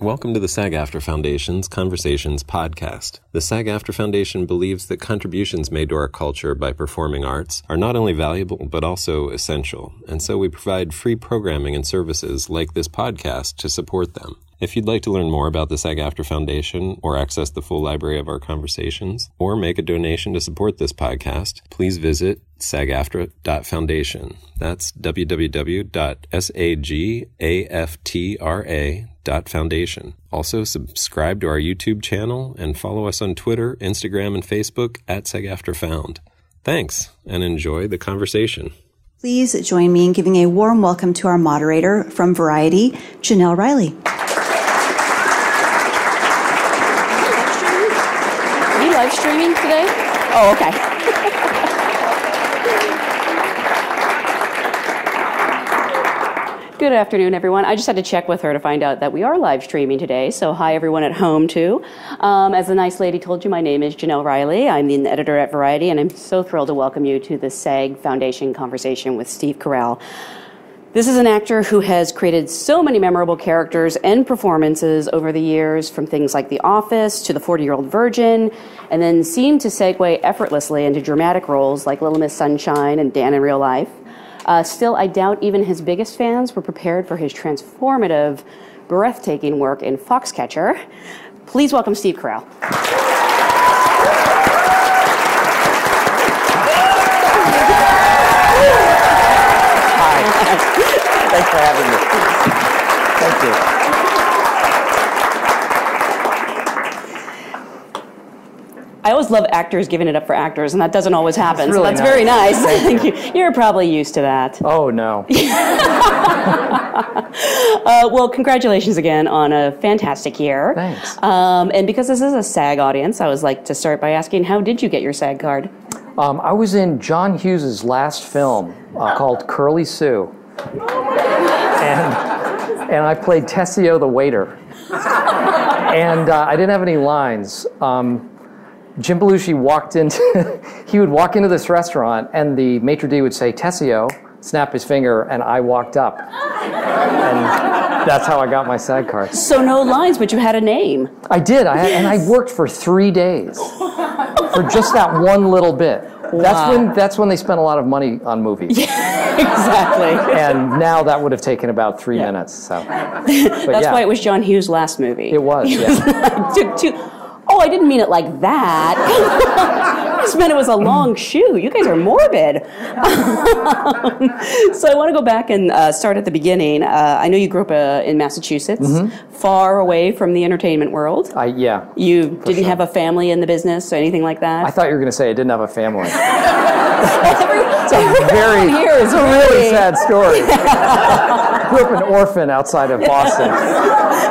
Welcome to the SAG-AFTRA Foundation's Conversations podcast. The SAG-AFTRA Foundation believes that contributions made to our culture by performing arts are not only valuable but also essential, and so we provide free programming and services like this podcast to support them. If you'd like to learn more about the SAG-AFTRA Foundation or access the full library of our conversations or make a donation to support this podcast, please visit sagaftra.foundation. That's www.sagaftra.foundation. Also, subscribe to our YouTube channel and follow us on Twitter, Instagram, and Facebook at SAGAFTRAFound. Thanks, and enjoy the conversation. Please join me in giving a warm welcome to our moderator from Variety, Jenelle Riley. Are you live streaming today? Oh, okay. Good afternoon, everyone. I just had to check with her to find out that we are live streaming today. So, hi, everyone at home, too. Um, as the nice lady told you, my name is Jenelle Riley. I'm the editor at Variety, and I'm so thrilled to welcome you to the SAG Foundation conversation with Steve Carell. This is an actor who has created so many memorable characters and performances over the years, from things like The Office to The 40 Year Old Virgin, and then seemed to segue effortlessly into dramatic roles like Little Miss Sunshine and Dan in Real Life. Uh, still, I doubt even his biggest fans were prepared for his transformative, breathtaking work in Foxcatcher. Please welcome Steve Carell. Hi. Thanks for having me. Thank you. I always love actors giving it up for actors, and that doesn't always happen. That's really so that's nice. very nice. Thank you. You're probably used to that. Oh, no. Uh, well, congratulations again on a fantastic year. Thanks. Um, and because this is a SAG audience, I would like to start by asking, how did you get your SAG card? Um, I was in John Hughes' last film uh, called Curly Sue. And, and I played Tessio the waiter. And uh, I didn't have any lines. Um, Jim Belushi walked into, he would walk into this restaurant and the maitre d' would say, Tessio, snap his finger, and I walked up. And that's how I got my SAG card. So no lines, but you had a name. I did, I had, and I worked for three days for just that one little bit. That's when that's when they spent a lot of money on movies. Yeah, exactly. And now that would have taken about three minutes. So, but That's yeah, why it was John Hughes' last movie. It was. Yeah. Took two- Oh, I didn't mean it like that. I just meant it was a long shoe. You guys are morbid. so I want to go back and uh, start at the beginning. Uh, I know you grew up uh, in Massachusetts, Mm-hmm. far away from the entertainment world. I yeah. You didn't sure. have a family in the business or anything like that. I thought you were going to say I didn't have a family. it's a very- It's a really sad story. Grew up an orphan outside of Boston.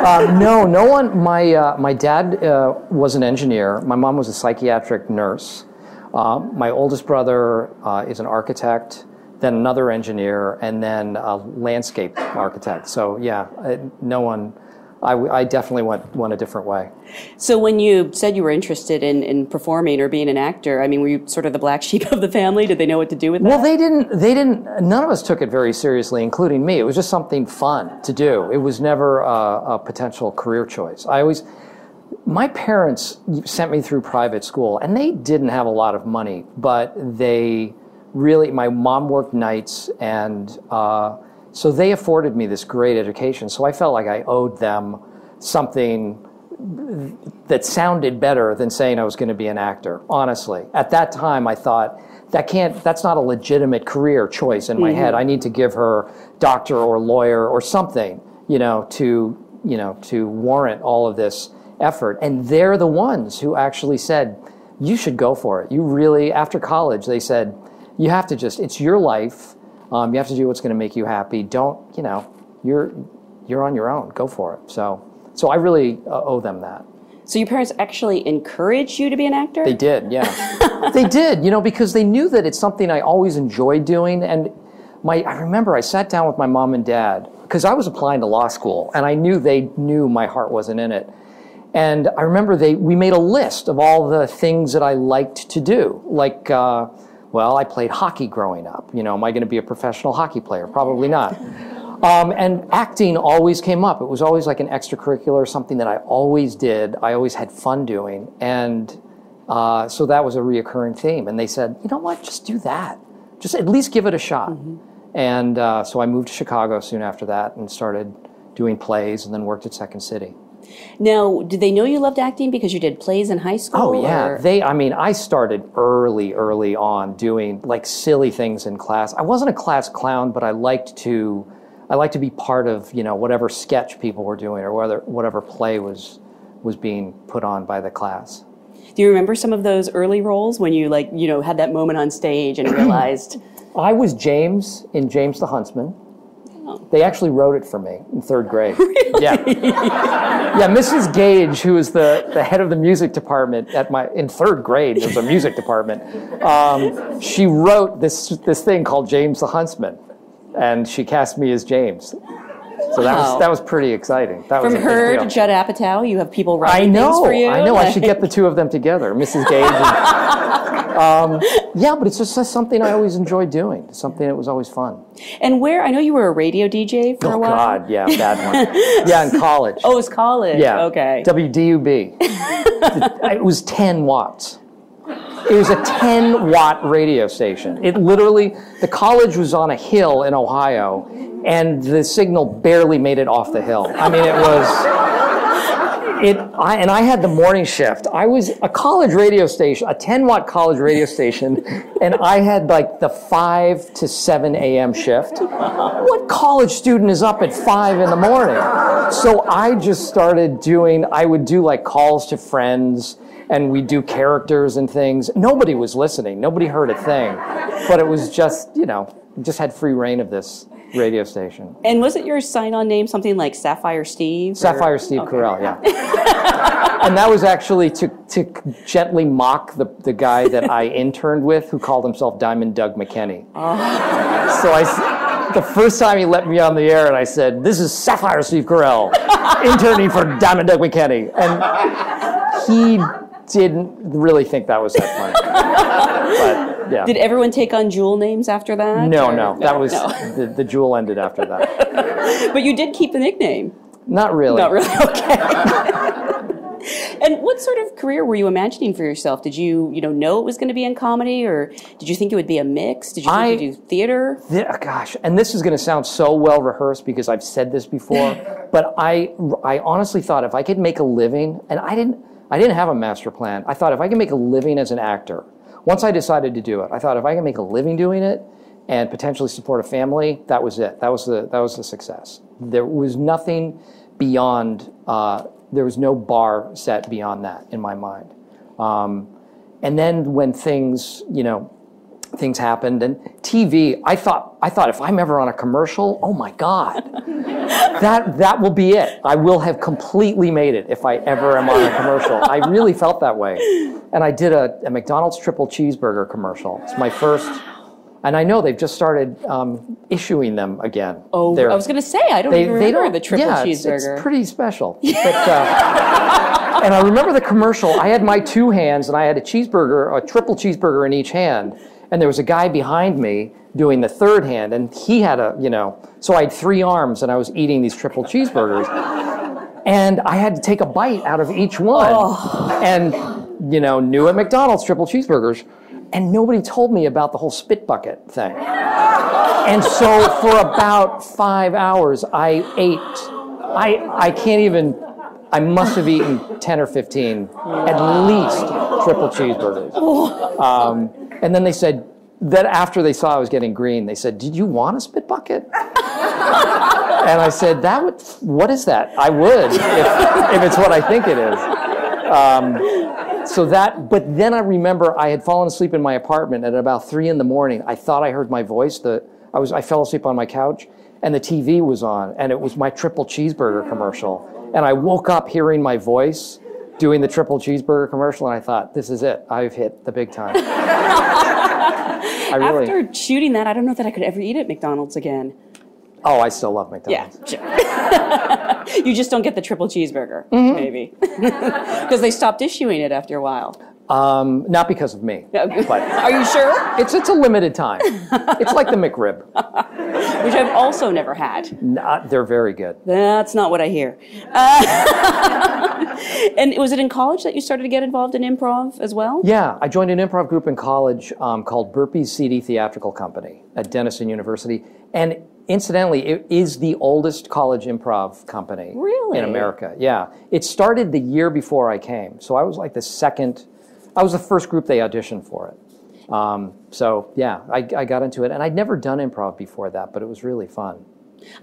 Uh, no, no one. My uh, my dad uh, was an engineer. My mom was a psychiatric nurse. Uh, my oldest brother uh, is an architect, then another engineer, and then a landscape architect. So yeah, no one. I, I definitely went went a different way. So when you said you were interested in, in performing or being an actor, I mean, were you sort of the black sheep of the family? Did they know what to do with that? Well, they didn't. They didn't. None of us took it very seriously, including me. It was just something fun to do. It was never a, a potential career choice. I always. My parents sent me through private school, and they didn't have a lot of money, but they really. My mom worked nights, and uh, so they afforded me this great education. So I felt like I owed them something that sounded better than saying I was going to be an actor. Honestly, at that time, I thought that can't. That's not a legitimate career choice in my head. Mm-hmm. I need to give her doctor or lawyer or something, you know, to you know to warrant all of this effort. And they're the ones who actually said, "You should go for it." You really, after college, they said, "You have to just. It's your life. Um, you have to do what's going to make you happy. Don't you know? You're you're on your own. Go for it." So. So I really uh, owe them that. so your parents actually encouraged you to be an actor? They did, yeah. they did, you know, because they knew that it's something I always enjoyed doing. And my, I remember I sat down with my mom and dad because I was applying to law school, and I knew they knew my heart wasn't in it. And I remember they we made a list of all the things that I liked to do, like. Uh, well, I played hockey growing up. You know, am I going to be a professional hockey player? Probably not. Um, and acting always came up. It was always like an extracurricular, something that I always did. I always had fun doing. And uh, so that was a reoccurring theme. And they said, you know what, just do that. Just at least give it a shot. And uh, so I moved to Chicago soon after that and started doing plays and then worked at Second City. Now, did they know you loved acting because you did plays in high school? Oh yeah, or- they. I mean, I started early, early on doing like silly things in class. I wasn't a class clown, but I liked to, I liked to be part of you know whatever sketch people were doing or whether whatever play was was being put on by the class. Do you remember some of those early roles when you like, you know, had that moment on stage and realized? I was James in James the Huntsman. They actually wrote it for me in third grade. Yeah, yeah. Mrs. Gage, who was the, the head of the music department at my in third grade, there was a music department. Um, she wrote this this thing called James the Huntsman, and she cast me as James. So that was that was pretty exciting. That was From a big her deal. to Judd Apatow, you have people I writing things know. for you. I know. I should get the two of them together, Mrs. Gage. And, um, yeah, but it's just something I always enjoyed doing. Something that was always fun. And where? I know you were a radio DJ for a Oh while. God, yeah, bad one. yeah, in college. Oh, it was college. yeah. Okay. WDUB. it was 10 watts. It was a 10 watt radio station. It literally, the college was on a hill in Ohio, and the signal barely made it off the hill. I mean, it was. It, I, and I had the morning shift. I was a college radio station, a 10 watt college radio station, and I had like the 5 to 7 a.m. shift. What college student is up at 5 in the morning? So I just started doing, I would do like calls to friends, and we'd do characters and things. Nobody was listening, nobody heard a thing, but it was just, you know, just had free reign of this radio station. And was it your sign-on name something like Sapphire Steve? or- Sapphire Steve Okay. Carell, yeah. and that was actually to, to gently mock the, the guy that I interned with who called himself Diamond Doug McKenney. Oh. So I, the first time he let me on the air and I said, this is Sapphire Steve Carell, interning for Diamond Doug McKenney. And he didn't really think that was that funny. But yeah. Did everyone take on jewel names after that? no, or- no, that was, no. The, the jewel ended after that. But you did keep the nickname. Not really. Not really. Okay. and what sort of career were you imagining for yourself? Did you, you know, know it was going to be in comedy, or did you think it would be a mix? Did you think I- you'd do theater? Yeah, gosh, and this is going to sound so well rehearsed because I've said this before, but I, I honestly thought if I could make a living, and I didn't, I didn't have a master plan. I thought if I can make a living as an actor, once I decided to do it, I thought if I can make a living doing it and potentially support a family, that was it. That was the, that was the success. There was nothing beyond. Uh, there was no bar set beyond that in my mind. Um, and then when things, you know, things happened and TV, I thought I thought if I'm ever on a commercial, oh my God. that that will be it. I will have completely made it if I ever am on a commercial. I really felt that way. And I did a, a McDonald's triple cheeseburger commercial. It's my first and I know they've just started um, issuing them again. Oh, They're- I was going to say I don't even remember the triple yeah, it's- cheeseburger. It's, pretty special. But, uh, and I remember the commercial. I had my two hands, and I had a cheeseburger, a triple cheeseburger in each hand. And there was a guy behind me doing the third hand, and he had a, you know, so I had three arms, and I was eating these triple cheeseburgers. And I had to take a bite out of each one. Oh. And, you know, new at McDonald's triple cheeseburgers. And nobody told me about the whole spit bucket thing. And so for about five hours, I ate. I I can't even. I must have eaten ten or fifteen, at least triple cheeseburgers. Um, and then they said that after they saw I was getting green, they said, "Did you want a spit bucket?" And I said, "That would. What is that? I would if, if it's what I think it is." Um, so that, but then I remember I had fallen asleep in my apartment at about three in the morning. I thought I heard my voice. The I was I fell asleep on my couch, and the TV was on, and it was my triple cheeseburger commercial. And I woke up hearing my voice doing the triple cheeseburger commercial, and I thought, "This is it. I've hit the big time." I really. After shooting that, I don't know that I could ever eat at McDonald's again. oh, I still love McDonald's. sure. you just don't get the triple cheeseburger, Mm-hmm. maybe. Because they stopped issuing it after a while. Um, not because of me, but Are you sure? it's it's a limited time. It's like the McRib. Which I've also never had. Not, they're very good. That's not what I hear. Uh, and was it in college that you started to get involved in improv as well? Yeah, I joined an improv group in college um, called Burpee's Seedy Theatrical Company at Denison University, and incidentally, it is the oldest college improv company Really? in America. Yeah, it started the year before I came, so I was like the second. I was the first group they auditioned for it. Um, so yeah, I, I got into it, and I'd never done improv before that, but it was really fun.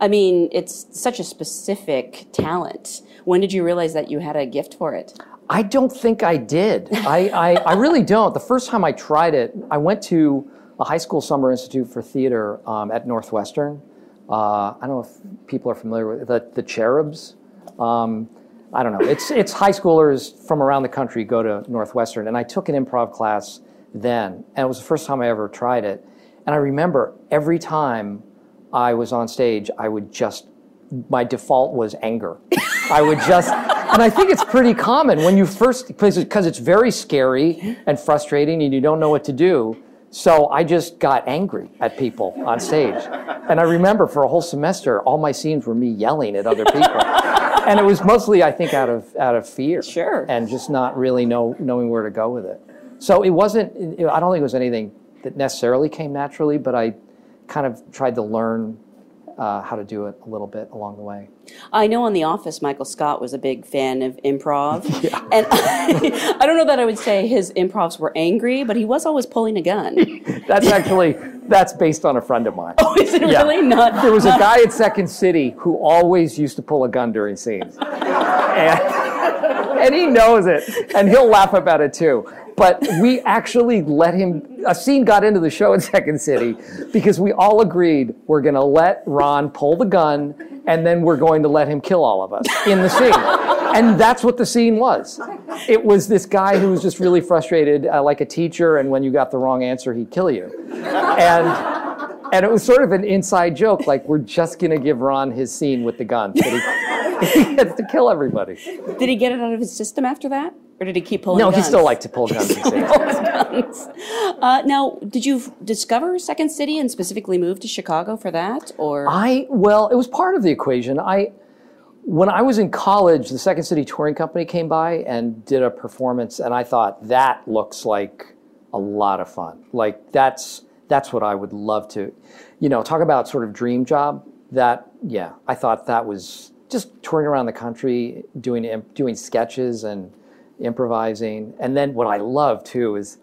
I mean, it's such a specific talent. When did you realize that you had a gift for it? I don't think I did. I, I, I really don't. The first time I tried it, I went to a high school summer institute for theater um, at Northwestern. Uh, I don't know if people are familiar with the, the Cherubs. Um, I don't know. It's, it's high schoolers from around the country go to Northwestern. And I took an improv class then. And it was the first time I ever tried it. And I remember every time I was on stage, I would just, my default was anger. I would just, and I think it's pretty common when you first, because it's very scary and frustrating and you don't know what to do. So I just got angry at people on stage. And I remember for a whole semester, all my scenes were me yelling at other people. And it was mostly, I think, out of, out of fear. Sure. And just not really know, knowing where to go with it. So it wasn't, I don't think it was anything that necessarily came naturally, but I kind of tried to learn uh, how to do it a little bit along the way. I know on The Office, Michael Scott was a big fan of improv. And I, don't know that I would say his improvs were angry, but he was always pulling a gun. That's actually, that's based on a friend of mine. Oh, is it Yeah. really not? There was a guy at Second City who always used to pull a gun during scenes. And, and he knows it, and he'll laugh about it too. But we actually let him, a scene got into the show in Second City because we all agreed we're going to let Ron pull the gun and then we're going to let him kill all of us in the scene. And that's what the scene was. It was this guy who was just really frustrated, uh, like a teacher, and when you got the wrong answer, he'd kill you. And and it was sort of an inside joke, like we're just gonna give Ron his scene with the gun, but he, he gets to kill everybody. Did he get it out of his system after that? Or did he keep pulling No, guns? he still liked to pull guns. guns. Uh, now, did you discover Second City and specifically move to Chicago for that? Or I well, it was part of the equation. I when I was in college, the Second City Touring Company came by and did a performance, and I thought that looks like a lot of fun. Like that's that's what I would love to, you know, talk about sort of dream job. That yeah, I thought that was just touring around the country, doing doing sketches and improvising, and then what I love too is,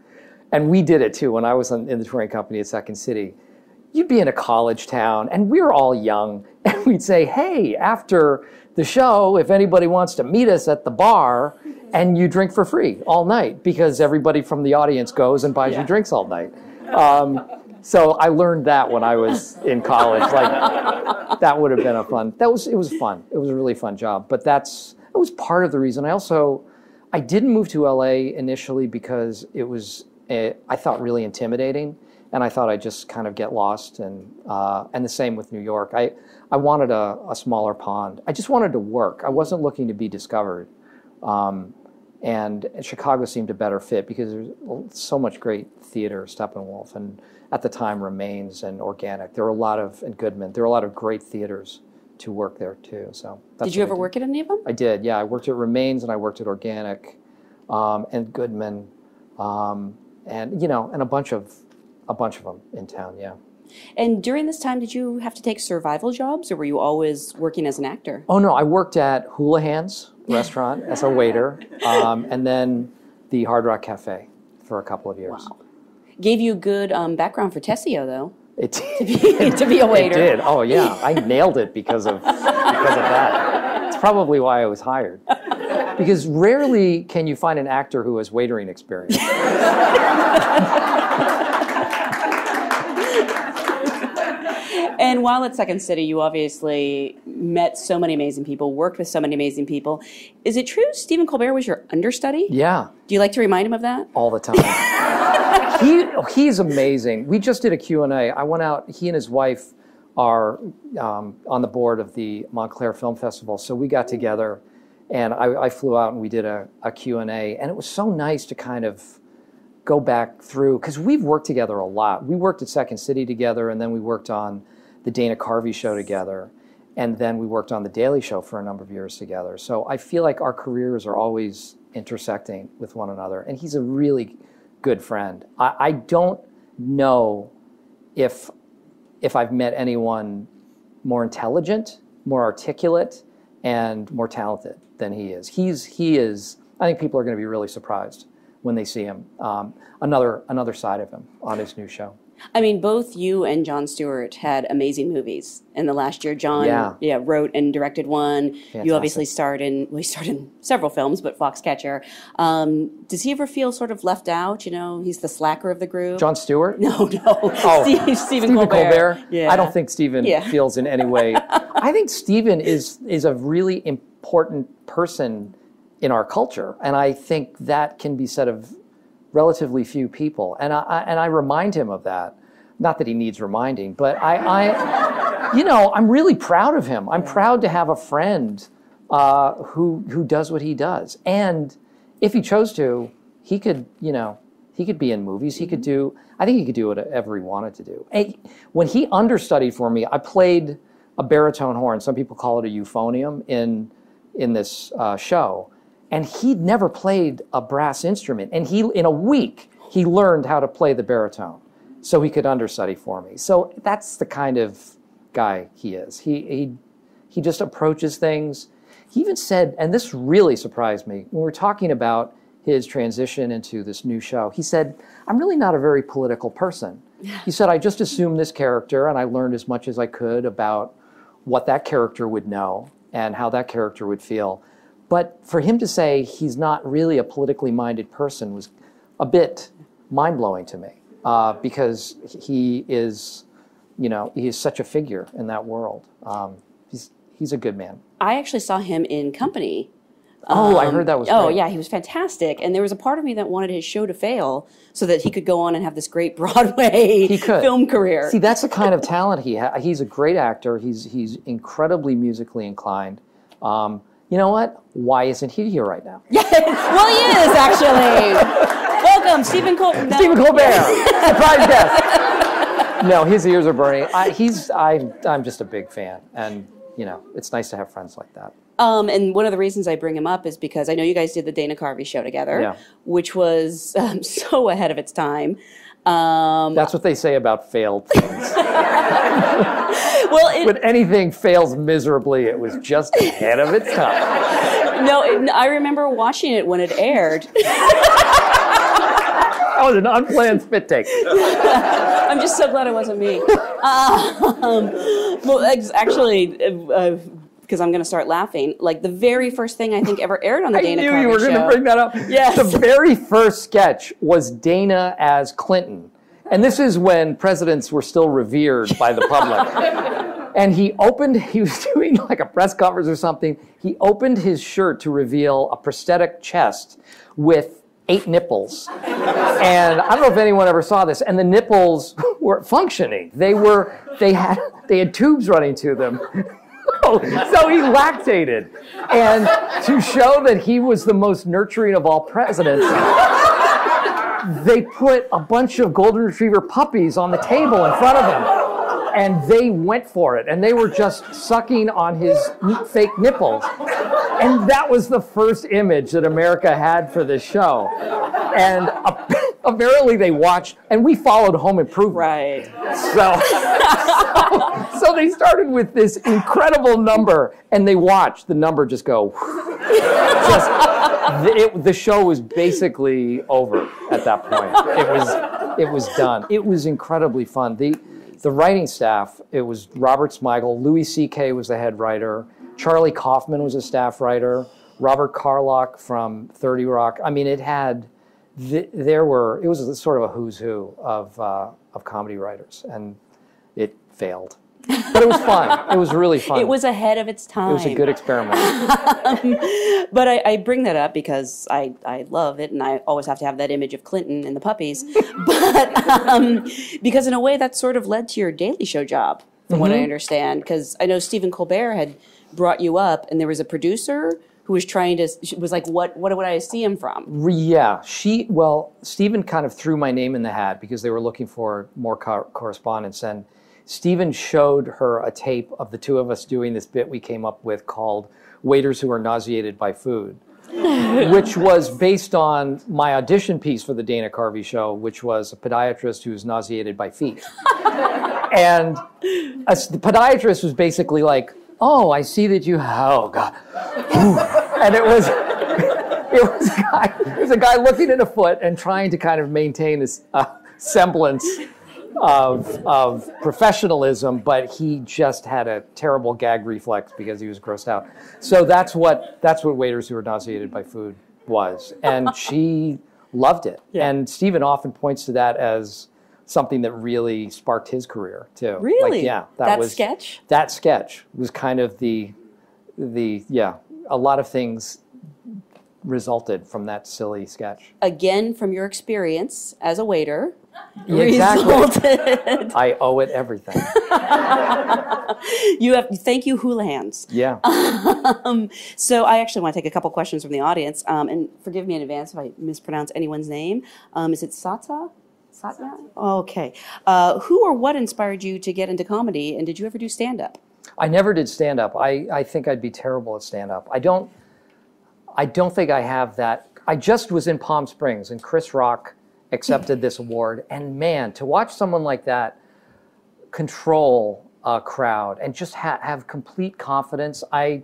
and we did it too when I was in, in the touring company at Second City. You'd be in a college town and we were all young and we'd say hey after the show if anybody wants to meet us at the bar and you drink for free all night because everybody from the audience goes and buys you drinks all night. Um, so i learned that when i was in college like that would have been a fun that was it was fun it was a really fun job but that's it was part of the reason i also i didn't move to la initially because it was uh, i thought really intimidating and I thought I'd just kind of get lost. And uh, and the same with New York. I I wanted a, a smaller pond. I just wanted to work. I wasn't looking to be discovered. Um, and Chicago seemed a better fit because there's so much great theater, Steppenwolf, and at the time Remains and Organic. There were a lot of and Goodman. There were a lot of great theaters to work there too. So that's did you ever work at any of them? I did, yeah. I worked at Remains and I worked at Organic, um, and Goodman, um, and you know, and a bunch of a bunch of them in town. Yeah. And during this time, did you have to take survival jobs, or were you always working as an actor? Oh no, I worked at Houlihan's restaurant as a waiter, um, and then the Hard Rock Cafe for a couple of years. Gave you good um, background for Tessio, though, It to be, to be a waiter. It did. Oh yeah, I nailed it because of because of that. It's probably why I was hired. Because rarely can you find an actor who has waitering experience. And while at Second City, you obviously met so many amazing people, worked with so many amazing people. Is it true Stephen Colbert was your understudy? Yeah, Do you like to remind him of that? all the time. He he's amazing. We just did a Q&A. I went out, he and his wife are um, on the board of the Montclair Film Festival, so we got together and I, I flew out and we did a, a Q&A, and it was so nice to kind of go back through because we've worked together a lot. We worked at Second City together, and then we worked on the Dana Carvey show together, and then we worked on the Daily Show for a number of years together. So I feel like our careers are always intersecting with one another, and he's a really good friend. I, I don't know if if I've met anyone more intelligent, more articulate, and more talented than he is. He's he is. I think people are going to be really surprised when they see him. Um, another another side of him on his new show. I mean, both you and Jon Stewart had amazing movies in the last year. Jon, Yeah. wrote and directed one. Fantastic. You obviously starred in, well, he starred in several films, but Foxcatcher. Um, does he ever feel sort of left out? You know, he's the slacker of the group. Jon Stewart. No, no. Oh, Steve, Stephen, Stephen Colbert. Colbert. Yeah. I don't think Stephen Yeah. feels in any way. I think Stephen is is a really important person in our culture, and I think that can be said of relatively few people. And I, I and I remind him of that. Not that he needs reminding, but I, I you know, I'm really proud of him. I'm proud to have a friend uh, who who does what he does, and if he chose to, he could, you know, he could be in movies. He could do. I think he could do whatever he wanted to do. And when he understudied for me, I played a baritone horn. Some people call it a euphonium in in this uh, show, and he'd never played a brass instrument. And he, in a week, he learned how to play the baritone, so he could understudy for me. So that's the kind of guy he is. He he he just approaches things. He even said, and this really surprised me when we were talking about his transition into this new show. He said, "I'm really not a very political person." He said, "I just assumed this character, and I learned as much as I could about what that character would know and how that character would feel." But for him to say he's not really a politically minded person was a bit mind blowing to me uh, because he is, you know, he is such a figure in that world. Um, he's he's a good man. I actually saw him in Company. Oh, I heard that was. Oh great. yeah, he was fantastic, and there was a part of me that wanted his show to fail so that he could go on and have this great Broadway He could. film career. See, that's the kind of talent he has. He's a great actor. He's he's incredibly musically inclined. Um, you know what? Why isn't he here right now? well, he is actually. Welcome, Stephen Colbert. no. Stephen Colbert, surprise guest. No, his ears are burning. I, he's I, I'm just a big fan, and you know, it's nice to have friends like that. Um, and one of the reasons I bring him up is because I know you guys did the Dana Carvey show together, Yeah. which was um, so ahead of its time. Um, That's what they say about failed things. well, it, when anything fails miserably, it was just ahead of its time. no, it, I remember watching it when it aired. That was an unplanned spit take. I'm just so glad it wasn't me. Um, well, actually, because I'm going to start laughing. Like the very first thing I think ever aired on the I Dana I knew Carvey you were going to bring that up. Yes. The very first sketch was Dana as Clinton. And this is when presidents were still revered by the public. and he opened, he was doing like a press conference or something. He opened his shirt to reveal a prosthetic chest with eight nipples. And I don't know if anyone ever saw this. And the nipples were functioning. They were, they had, they had tubes running to them. so he lactated. And to show that he was the most nurturing of all presidents, they put a bunch of golden retriever puppies on the table in front of him. And they went for it. And they were just sucking on his fake nipples. And that was the first image that America had for this show. And apparently they watched, and we followed Home Improvement. Right. So, so, so they started with this incredible number, and they watched the number just go. just, the, it, the show was basically over at that point. It was, it was done. It was incredibly fun. The, the writing staff, it was Robert Smigel, Louis C.K. was the head writer, Charlie Kaufman was a staff writer, Robert Carlock from 30 Rock. I mean, it had, th- there were, it was a, sort of a who's who of, uh, of comedy writers, and it failed. But it was fun. It was really fun. It was ahead of its time. It was a good experiment. But I, I bring that up because I, I love it, and I always have to have that image of Clinton and the puppies. but um, because in a way, that sort of led to your Daily Show job, from what I Mm-hmm. understand. Because I know Stephen Colbert had brought you up, and there was a producer who was trying to she was like, what what would I see him from? Yeah, she. Well, Stephen kind of threw my name in the hat because they were looking for more co- correspondence, and Stephen showed her a tape of the two of us doing this bit we came up with called "Waiters Who Are Nauseated by Food," which was based on my audition piece for the Dana Carvey show, which was a podiatrist who's nauseated by feet, and a, the podiatrist was basically like, "Oh, I see that you. Oh God." and it was it was a guy it was a guy looking at a foot and trying to kind of maintain a s- a semblance of of professionalism, but he just had a terrible gag reflex because he was grossed out. So that's what that's what waiters who are nauseated by food was, and she loved it. And Stephen often points to that as something that really sparked his career too. Like, Really? yeah, that, That was sketch? That sketch was kind of the the yeah a lot of things resulted from that silly sketch Again, from your experience as a waiter, exactly resulted. i owe it everything you have thank you Houlihan's. yeah Um, so I actually want to take a couple questions from the audience, um, and forgive me in advance if I mispronounce anyone's name. Um, is it Sata? Satya? Okay. Uh, who or what inspired you to get into comedy, and did you ever do stand up? i never did stand up i i think i'd be terrible at stand up i don't i don't think i have that i just was in palm springs and chris rock accepted this award and man to watch someone like that control a crowd and just ha- have complete confidence i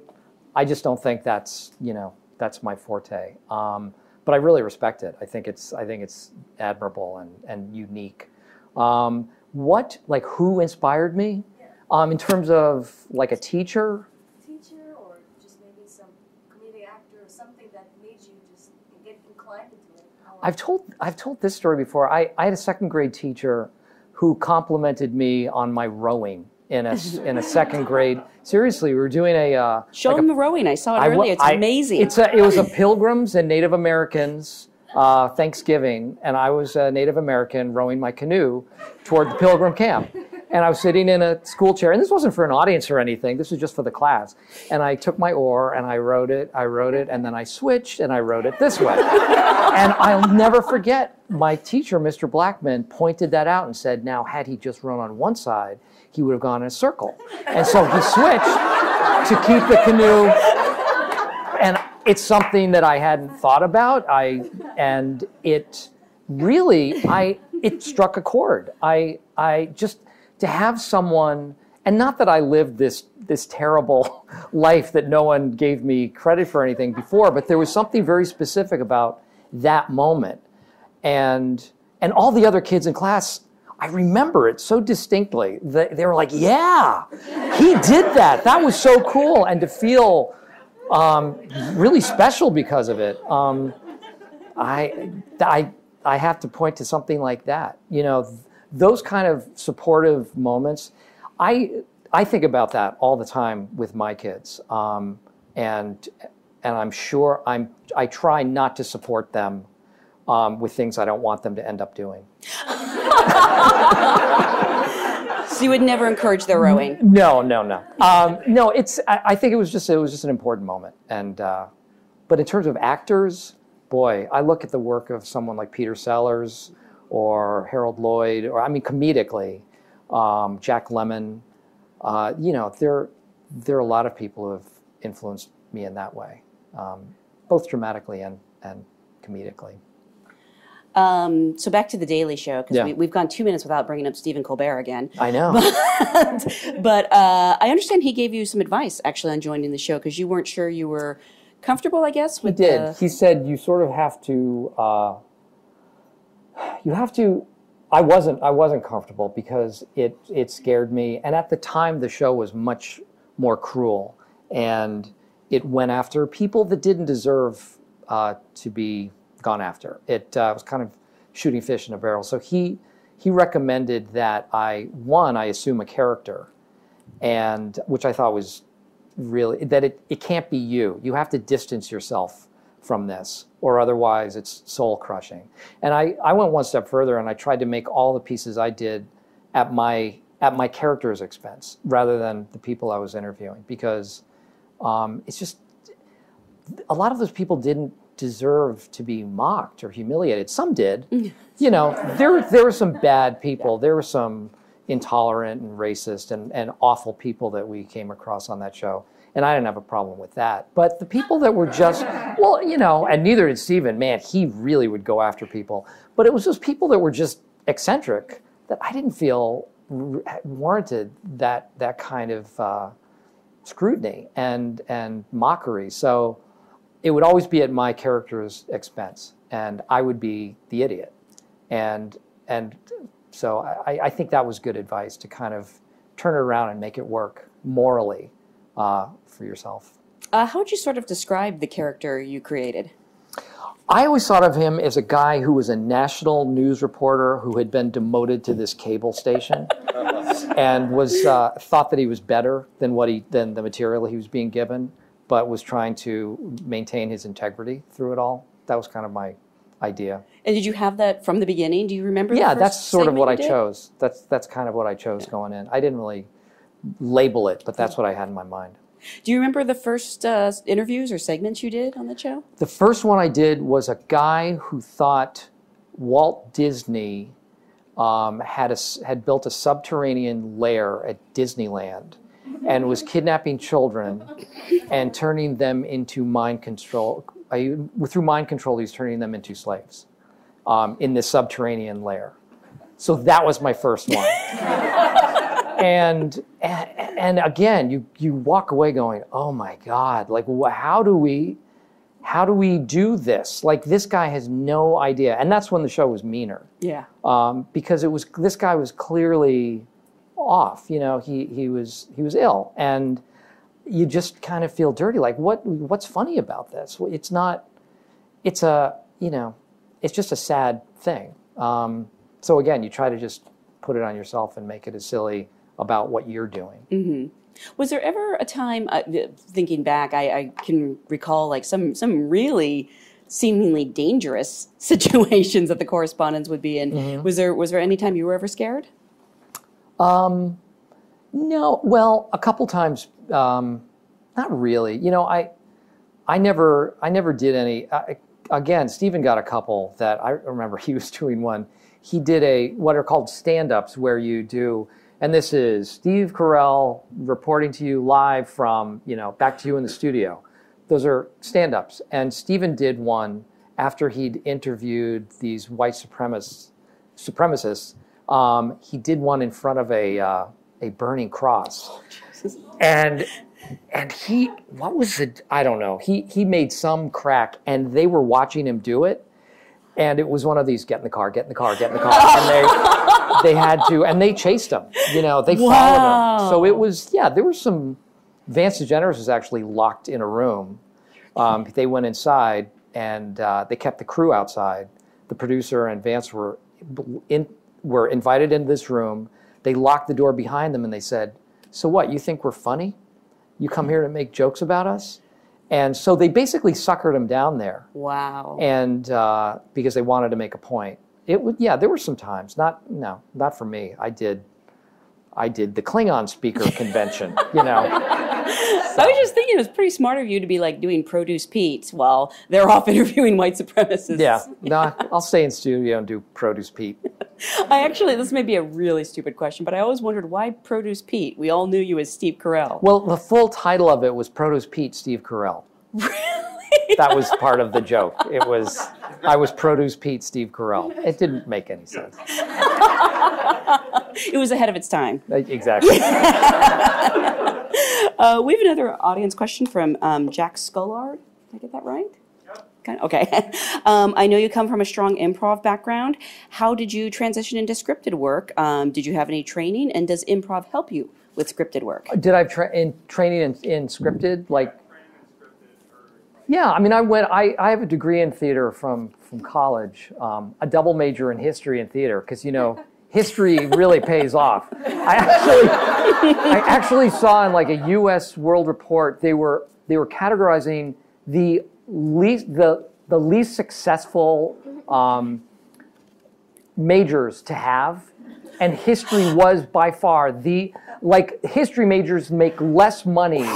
i just don't think that's you know that's my forte um, but i really respect it. I think it's i think it's admirable and and unique. Um, what like who inspired me? Um, in terms of like a teacher? Teacher or just maybe some comedic actor or something that made you just get inclined into it? I've told I've told this story before. I, I had a second grade teacher who complimented me on my rowing in a in a second grade. Seriously, we were doing a uh, Show like them the rowing. I saw it I earlier. It's I- amazing. It's a, it was a Pilgrims and Native Americans uh, Thanksgiving, and I was a Native American rowing my canoe toward the Pilgrim camp. And I was sitting in a school chair, and this wasn't for an audience or anything. This was just for the class. And I took my oar and I rowed it, I rowed it, and then I switched and I rowed it this way. and I'll never forget my teacher, Mr. Blackman, pointed that out and said, "Now, had he just run on one side, he would have gone in a circle." And so he switched to keep the canoe and it's something that I hadn't thought about. I and it really I it struck a chord. I I just to have someone and not that I lived this this terrible life that no one gave me credit for anything before, but there was something very specific about that moment. And and all the other kids in class I remember it so distinctly. They, they were like, "Yeah, he did that. That was so cool." And to feel um, really special because of it. Um, I, I, I have to point to something like that. You know, th- those kind of supportive moments. I, I think about that all the time with my kids, um, and and I'm sure I'm. I try not to support them um, with things I don't want them to end up doing. so you would never encourage their rowing. No, no, no. Um, no, it's. I, I think it was just. It was just an important moment. And, uh, but in terms of actors, boy, I look at the work of someone like Peter Sellers or Harold Lloyd, or I mean, comedically, um, Jack Lemmon. Uh, you know, there, there are a lot of people who have influenced me in that way, um, both dramatically and and comedically. Um, so back to the Daily Show because Yeah. we, we've gone two minutes without bringing up Stephen Colbert again. I know. but uh, I understand he gave you some advice actually on joining the show because you weren't sure you were comfortable. I guess He did. the- He said you sort of have to. Uh, you have to. I wasn't. I wasn't comfortable because it it scared me. And at the time, the show was much more cruel, and it went after people that didn't deserve uh, to be gone after. It uh, was kind of shooting fish in a barrel. So he he recommended that I one I assume a character, and which I thought was really that it, it can't be you. You have to distance yourself from this, or otherwise it's soul crushing. And I, I went one step further and I tried to make all the pieces I did at my at my character's expense rather than the people I was interviewing because um, it's just a lot of those people didn't deserve to be mocked or humiliated. Some did. you know, there there were some bad people. There were some intolerant and racist and, and awful people that we came across on that show. And I didn't have a problem with that. But the people that were just, well, you know, and neither did Stephen. Man, he really would go after people. But it was those people that were just eccentric that I didn't feel warranted that that kind of uh, scrutiny and and mockery. So it would always be at my character's expense, and I would be the idiot. And and so I, I think that was good advice to kind of turn it around and make it work morally uh, for yourself. Uh, how would you sort of describe the character you created? I always thought of him as a guy who was a national news reporter who had been demoted to this cable station and was uh, thought that he was better than what he than the material he was being given, but was trying to maintain his integrity through it all. That was kind of my idea. And did you have that from the beginning? Do you remember? the Yeah, that's sort of what I did? chose. That's that's kind of what I chose going in. I didn't really label it, but that's what I had in my mind. Do you remember the first uh, interviews or segments you did on the show? The first one I did was a guy who thought Walt Disney um, had a had built a subterranean lair at Disneyland and was kidnapping children and turning them into mind control. I, through mind control, he was turning them into slaves um, in this subterranean lair. So that was my first one. and, and and again, you you walk away going, "Oh my God! Like, wh- how do we, how do we do this? Like, this guy has no idea." And that's when the show was meaner, Yeah. um, because it was this guy was clearly off. You know, he he was he was ill, and you just kind of feel dirty. Like, what what's funny about this? It's not. It's a you know, it's just a sad thing. Um, so again, you try to just put it on yourself and make it as silly about what you're doing. Was there ever a time, uh, thinking back, I, I can recall like some some really seemingly dangerous situations that the correspondents would be in. Mm-hmm. Was there was there any time you were ever scared? No, well, a couple times, um, not really. You know, I, I never, I never did any. I, again, Stephen got a couple that I remember. He was doing one. He did a what are called stand-ups, where you do, and this is Steve Carell reporting to you live from, you know, back to you in the studio. Those are stand-ups, and Stephen did one after he'd interviewed these white supremacists supremacists. Um, he did one in front of a uh, a burning cross, and and he what was it? I don't know. He he made some crack, and they were watching him do it, and it was one of these get in the car, get in the car, get in the car, and they they had to, and they chased him. You know, they followed him. So it was yeah. There was some. Vance DeGeneres was actually locked in a room. Um, they went inside and uh, they kept the crew outside. The producer and Vance were in, were invited into this room. They locked the door behind them and they said, "So what? You think we're funny? You come here to make jokes about us?" And so they basically suckered him down there, Wow. and uh, because they wanted to make a point. It would, yeah. There were some times, not no, not for me. I did, I did the Klingon speaker convention. You know, I was just thinking it was pretty smart of you to be like doing Produce Pete while they're off interviewing white supremacists. yeah. No, I'll stay in studio and do Produce Pete. I actually, this may be a really stupid question, but I always wondered why Produce Pete? We all knew you as Steve Carell. Well, the full title of it was Produce Pete Steve Carell. Really? that was part of the joke. It was I was Produce Pete Steve Carell. It didn't make any sense. It was ahead of its time. Exactly. Uh, we have another audience question from um, Jack Scullard. Did I get that right? Kind of- Okay. um, I know you come from a strong improv background. How did you transition into scripted work? Um, did you have any training? And does improv help you with scripted work? Did I have tra- in training in, in scripted like? Yeah, I mean, I went. I, I have a degree in theater from from college, um, a double major in history and theater, because you know history really pays off. I actually, I actually saw in like a U.S. World Report they were they were categorizing the least the the least successful um, majors to have and history was by far the like history majors make less money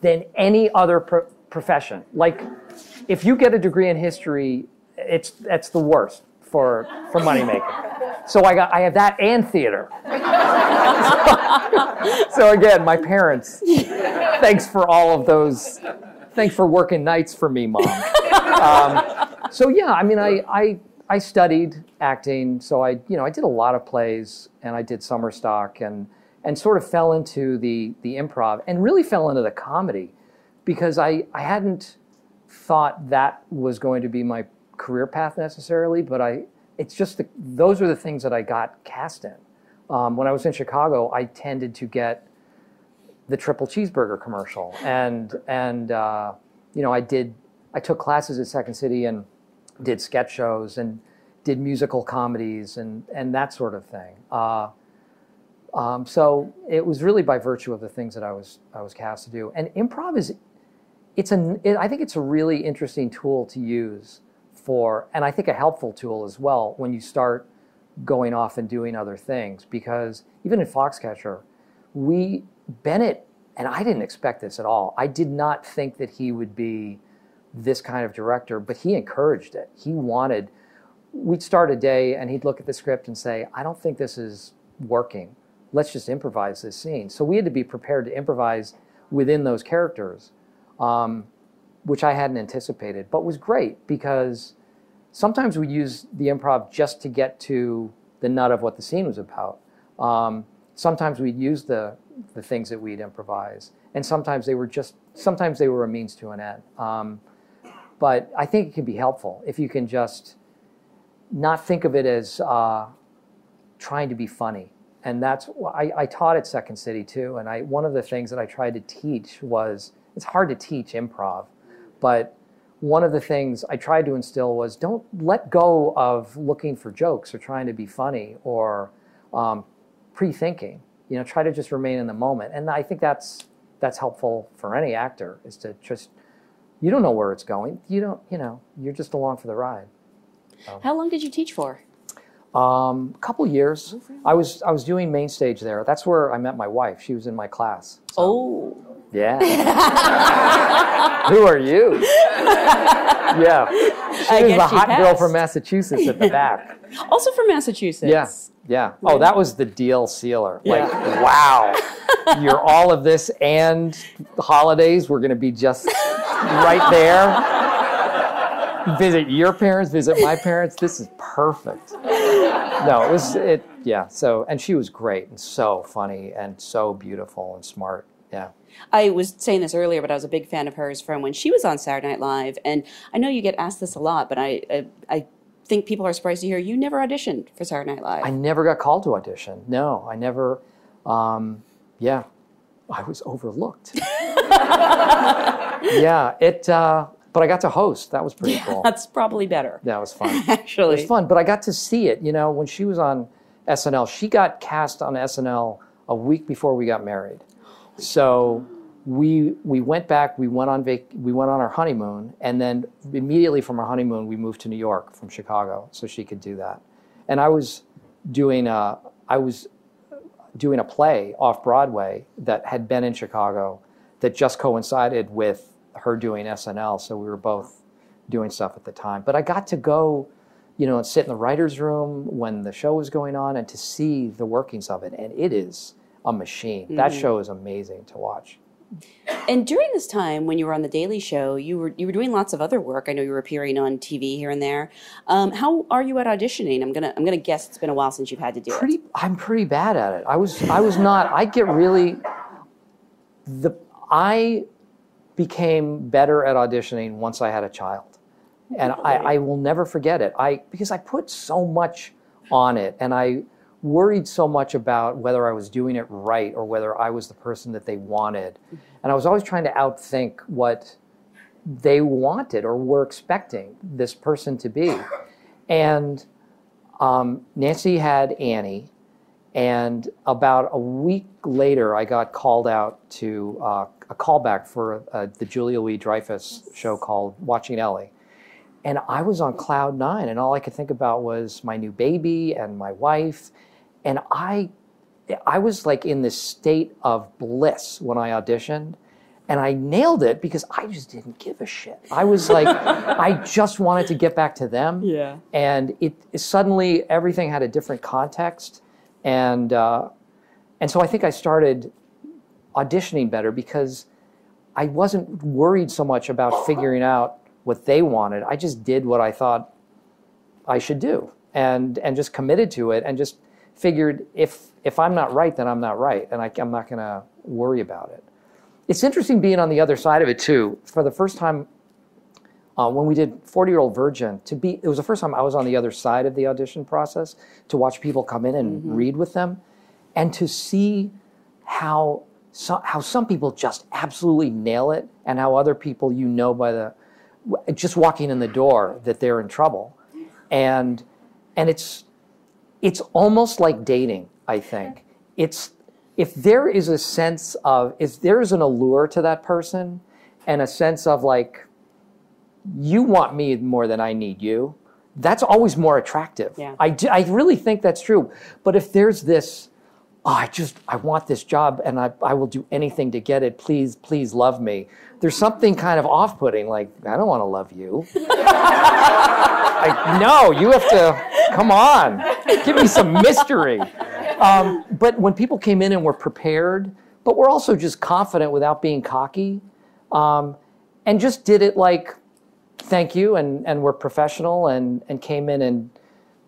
than any other pro- profession. Like, if you get a degree in history, it's that's the worst for for moneymaking. So I got I have that and theater. so again, my parents, thanks for all of those. Thanks for working nights for me, mom. Um, so yeah, I mean, I, I I studied acting, so I you know I did a lot of plays and I did summer stock and and sort of fell into the the improv and really fell into the comedy because I I hadn't thought that was going to be my career path necessarily, but I it's just the, those are the things that I got cast in. Um, when I was in Chicago, I tended to get the triple cheeseburger commercial, and and uh, you know I did I took classes at Second City and did sketch shows and did musical comedies and and that sort of thing. Uh, um, so it was really by virtue of the things that I was I was cast to do. And improv is it's a it, I think it's a really interesting tool to use for, and I think a helpful tool as well when you start going off and doing other things. Because even in Foxcatcher, we Bennett and I didn't expect this at all. I did not think that he would be this kind of director, but he encouraged it. He wanted. We'd start a day and he'd look at the script and say, "I don't think this is working. Let's just improvise this scene." So we had to be prepared to improvise within those characters um, which I hadn't anticipated, but was great because sometimes we use the improv just to get to the nut of what the scene was about. Um, sometimes we'd use the the things that we'd improvise, and sometimes they were just sometimes they were a means to an end. Um, but I think it can be helpful if you can just not think of it as uh, trying to be funny. And that's I, I taught at Second City too, and I one of the things that I tried to teach was it's hard to teach improv, but one of the things I tried to instill was don't let go of looking for jokes or trying to be funny or um, pre-thinking. You know, try to just remain in the moment, and I think that's that's helpful for any actor is to just you don't know where it's going. You don't, you know, you're just along for the ride. How long did you teach for? Um, a couple years. I was I was doing main stage there. That's where I met my wife. She was in my class. So, Oh, yeah. Who are you? yeah. She I was a hot girl from Massachusetts at the back. also from Massachusetts. Yeah. Yeah. Oh, that was the deal sealer. Like, wow. You're all of this and holidays. We're going to be just right there. Visit your parents, visit my parents. This is perfect. No, it was, it, yeah. So, and she was great and so funny and so beautiful and smart. Yeah. I was saying this earlier, but I was a big fan of hers from when she was on Saturday Night Live. And I know you get asked this a lot, but I, I, I think people are surprised to hear you never auditioned for Saturday Night Live. I never got called to audition. No, I never. Um, yeah, I was overlooked. yeah, it. Uh, but I got to host. That was pretty cool. That's probably better, That was fun. Actually, It was fun, but I got to see it. You know, when she was on SNL, she got cast on SNL a week before we got married. So we we went back. We went on vac- We went on our honeymoon, and then immediately from our honeymoon, we moved to New York from Chicago, so she could do that. And I was doing a I was doing a play off Broadway that had been in Chicago that just coincided with her doing SNL. So we were both doing stuff at the time. But I got to go, you know, and sit in the writer's room when the show was going on and to see the workings of it. And it is a machine. That show is amazing to watch. And during this time, when you were on the Daily Show, you were you were doing lots of other work. I know you were appearing on TV here and there. Um, how are you at auditioning? I'm gonna I'm gonna guess it's been a while since you've had to do it. pretty I'm pretty bad at it. I was I was not I get really the I became better at auditioning once I had a child. And I, I will never forget it. I because I put so much on it and I worried so much about whether I was doing it right or whether I was the person that they wanted. And I was always trying to outthink what they wanted or were expecting this person to be. And um, Nancy had Annie, and about a week later, I got called out to uh, a callback for uh, the Julia Louis Dreyfus show called Watching Ellie. And I was on cloud nine, and all I could think about was my new baby and my wife. And I, I was like in this state of bliss when I auditioned. and I nailed it because I just didn't give a shit. I was like, I just wanted to get back to them. Yeah. And it, it suddenly everything had a different context, and uh, and so I think I started auditioning better because I wasn't worried so much about figuring out what they wanted. I just did what I thought I should do, and and just committed to it, and just figured if if I'm not right, then I'm not right, and I, I'm not going to worry about it it's interesting being on the other side of it too. For the first time, uh, when we did 40 Year Old Virgin, to be it was the first time I was on the other side of the audition process to watch people come in and Mm-hmm. read with them, and to see how so, how some people just absolutely nail it, and how other people you know by the just walking in the door that they're in trouble, and and it's it's almost like dating. I think it's if there is a sense of if there is an allure to that person and a sense of like you want me more than I need you, that's always more attractive. Yeah. I, I really think that's true. But if there's this, oh, I just I want this job and I, I will do anything to get it. Please, please love me. There's something kind of off-putting. Like I don't want to love you. like no, you have to come on, give me some mystery. Um, but when people came in and were prepared, but were also just confident without being cocky, um, and just did it like, thank you, and and were professional and and came in and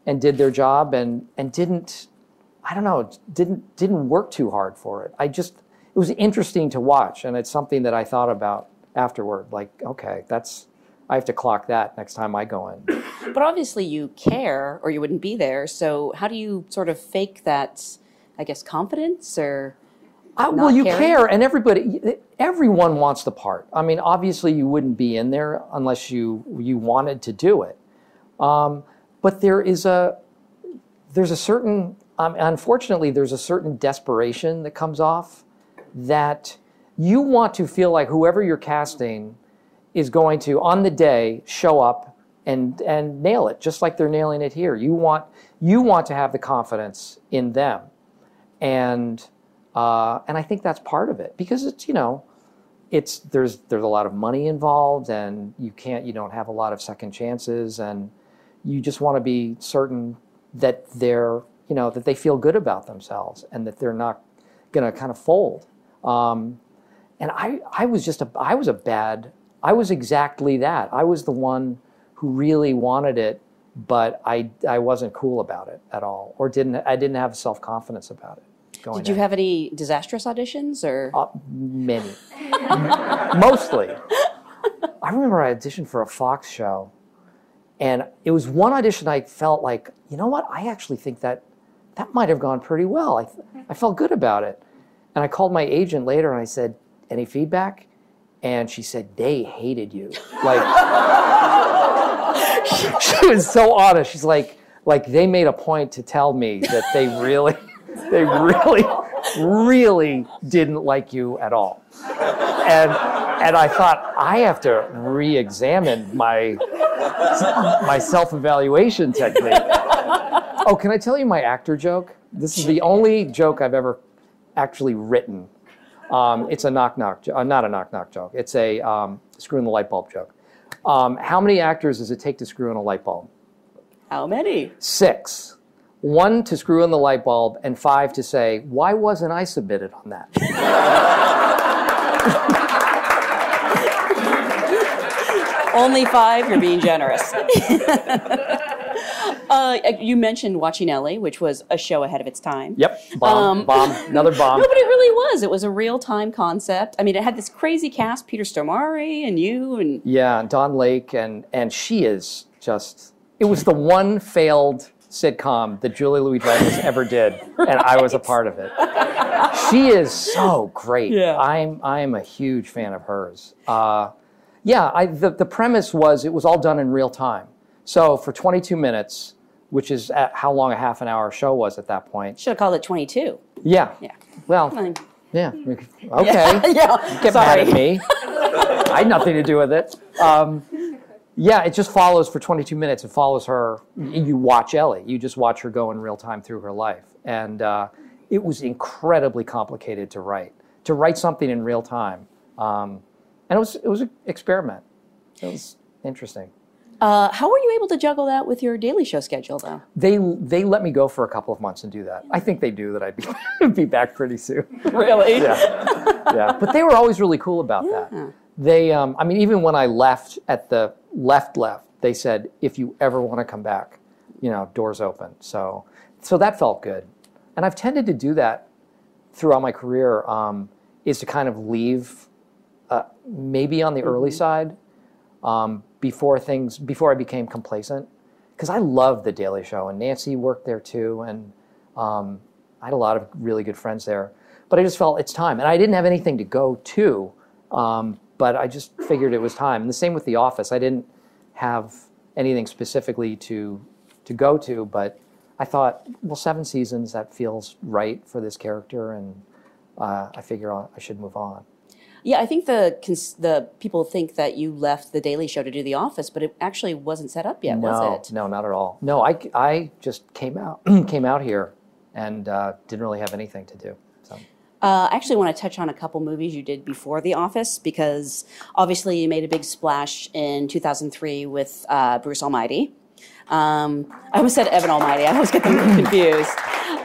and did their job and and didn't, I don't know, didn't didn't work too hard for it. I just it was interesting to watch, and it's something that I thought about afterward. Like, okay, that's I have to clock that next time I go in. But obviously you care or you wouldn't be there. So how do you sort of fake that, I guess, confidence or well, you caring? care, and everybody, everyone wants the part. I mean, obviously, you wouldn't be in there unless you you wanted to do it. Um, but there is a there's a certain, um, unfortunately, there's a certain desperation that comes off that you want to feel like whoever you're casting is going to on the day show up and and nail it just like they're nailing it here. You want you want to have the confidence in them and uh, and I think that's part of it because it's you know it's there's there's a lot of money involved and you can't you don't have a lot of second chances and you just want to be certain that they're you know that they feel good about themselves and that they're not going to kind of fold um, and I I was just a I was a bad I was exactly that I was the one who really wanted it but I I wasn't cool about it at all or didn't I didn't have self confidence about it. Did you in. have any disastrous auditions or Uh, many. Mostly. I remember I auditioned for a Fox show, and it was one audition I felt like, you know what? I actually think that that might have gone pretty well. I, I felt good about it. And I called my agent later and I said, any feedback? And she said, they hated you. Like, she was so honest. She's like, like they made a point to tell me that they really, they really, really didn't like you at all. And and I thought I have to re-examine my my self-evaluation technique. Oh, can I tell you my actor joke? This is the only joke I've ever actually written. Um, it's a knock knock, jo- uh, not a knock knock joke. It's a um, screw in the light bulb joke. Um, how many actors does it take to screw in a light bulb? how many? Six. One to screw in the light bulb, and five to say, why wasn't I submitted on that? Only five. You're being generous. uh, you mentioned watching Ellie, which was a show ahead of its time. Yep, bomb, Um, bomb, another bomb. No, but it really was. It was a real time concept. I mean, it had this crazy cast: Peter Stormare and you, and Yeah, Don Lake, and and she is just. It was the one failed sitcom that Julia Louis Dreyfus ever did, and I was a part of it. She is so great. Yeah. I'm I'm a huge fan of hers. Uh, yeah, I, the the premise was it was all done in real time. So for 22 minutes, which is at how long a half an hour show was at that point. should have called it 22. Yeah. Yeah. Well, yeah. Okay. yeah. get Sorry. mad at me. I had nothing to do with it. Um, yeah, it just follows for 22 minutes. It follows her. You watch Ellie. You just watch her go in real time through her life, and uh, it was incredibly complicated to write. To write something in real time Um, and it was it was an experiment. It was interesting. Uh, how were you able to juggle that with your Daily Show schedule, though? They they let me go for a couple of months and do that. I think they knew that I'd be, be back pretty soon. Really? yeah, yeah. But they were always really cool about that. They, um, I mean, even when I left at the left left, they said, if you ever want to come back, you know, doors open. So, so that felt good. And I've tended to do that throughout my career. Um, is to kind of leave, uh, maybe on the early side, um, before things before I became complacent. Because I loved the Daily Show, and Nancy worked there too, and um, I had a lot of really good friends there. But I just felt it's time, and I didn't have anything to go to. Um, but I just figured it was time. And the same with The Office. I didn't have anything specifically to to go to, but I thought, well, seven seasons that feels right for this character, and uh, I figure I I should move on. Yeah, I think the cons- the people think that you left the Daily Show to do The Office, but it actually wasn't set up yet, no, was it? no, not at all. No, I, I just came out came out here and uh, didn't really have anything to do. So Uh, I actually want to touch on a couple movies you did before The Office because obviously you made a big splash in 2003 with uh, Bruce Almighty. Um, I almost said Evan Almighty. I always get them confused.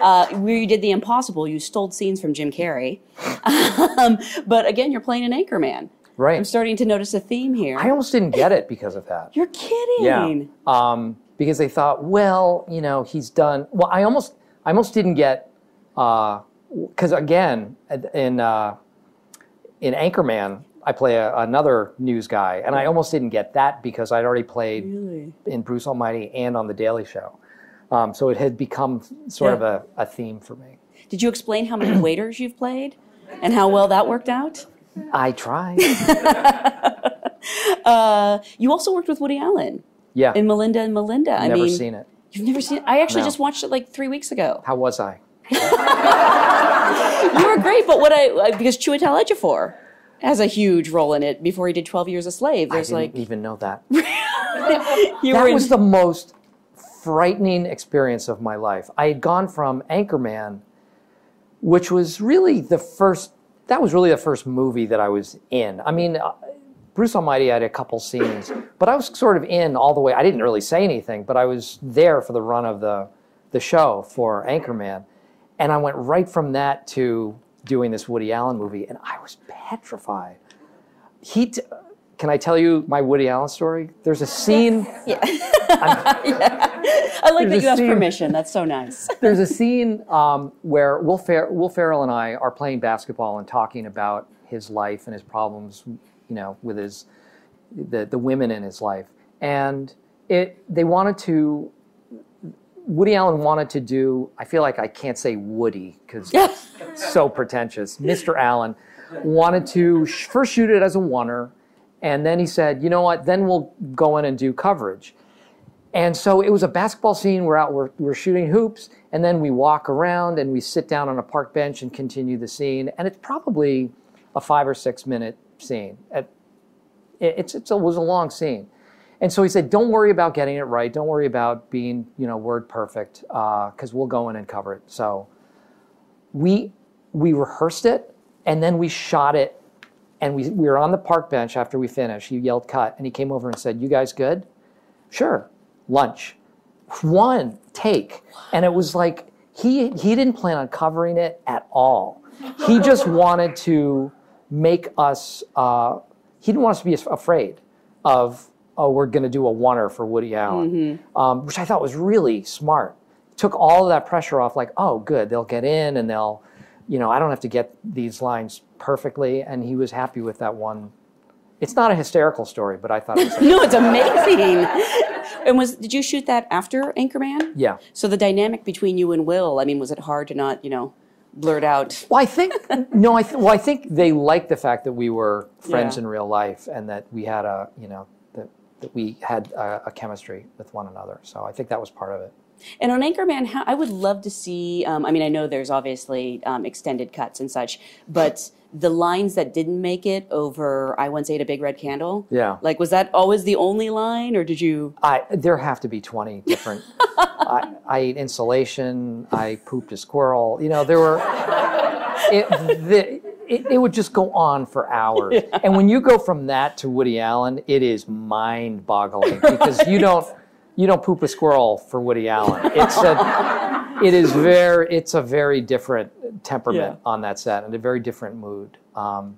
Uh, where you did The Impossible, you stole scenes from Jim Carrey. um, but again, you're playing an anchorman. right, I'm starting to notice a theme here. I almost didn't get it because of that. You're kidding. Yeah. Um, because they thought, well, you know, he's done. Well, I almost, I almost didn't get, because again, in uh, in Anchorman, I play a, another news guy, and I almost didn't get that because I'd already played in Bruce Almighty and on the Daily Show. Um, so it had become sort of a, a theme for me. Did you explain how many waiters you've played and how well that worked out? I tried. Uh, you also worked with Woody Allen Yeah, in Melinda and Melinda. I never mean, seen it. You've never seen it? I actually No. just watched it like three weeks ago. How was I? You were great, but what I because Chiwetel Ejiofor has a huge role in it. Before he did Twelve Years a Slave, there's I didn't like even know that. that in, was the most frightening experience of my life. I had gone from Anchorman, which was really the first. That was really the first movie that I was in. I mean, uh, Bruce Almighty had a couple scenes, but I was sort of in all the way. I didn't really say anything, but I was there for the run of the the show for Anchorman, and I went right from that to doing this Woody Allen movie, and I was petrified. He. T- can I tell you my Woody Allen story? There's a scene. Yeah. I like that you asked scene- permission. That's so nice. There's a scene um, where Will, Fer- Will Ferrell and I are playing basketball and talking about his life and his problems, you know, with his the the women in his life, and it they wanted to. Woody Allen wanted to do. I feel like I can't say Woody because it's so pretentious. Mr. Allen wanted to sh- first shoot it as a oneer, and then he said, "You know what? Then we'll go in and do coverage." And so it was a basketball scene. We're out, we're, we're shooting hoops, and then we walk around and we sit down on a park bench and continue the scene. And it's probably a five or six minute scene. It, it's, it's, it was a long scene. And so he said, don't worry about getting it right. Don't worry about being, you know, word perfect, because we'll go in and cover it. So we, we rehearsed it, and then we shot it, and we, we were on the park bench after we finished. He yelled cut, and he came over and said, you guys good? Sure. Lunch. One take. And it was like he he didn't plan on covering it at all. He just wanted to make us uh, he didn't want us to be afraid of oh we're going to do a oneer for Woody Allen, um, which I thought was really smart. Took all of that pressure off. Like oh good they'll get in and they'll you know I don't have to get these lines perfectly. And he was happy with that one. It's not a hysterical story, but I thought it was. no, it's amazing. and was did you shoot that after Anchorman? Yeah. So the dynamic between you and Will, I mean, was it hard to not, you know, blurt out? Well, I think no. I th- well, I think they liked the fact that we were friends Yeah. in real life and that we had a you know that we had a, a chemistry with one another. So I think that was part of it. And on Anchorman, how, I would love to see. Um, I mean, I know there's obviously um, extended cuts and such, but the lines that didn't make it over "I once ate a big red candle." Yeah. Like, was that always the only line, or did you? I there have to be twenty different. I, I ate insulation. I pooped a squirrel. You know there were. It, the, it, it would just go on for hours. And when you go from that to Woody Allen, it is mind-boggling because you don't you don't poop a squirrel for Woody Allen. It's a it is very it's a very different temperament Yeah. on that set and a very different mood. Um,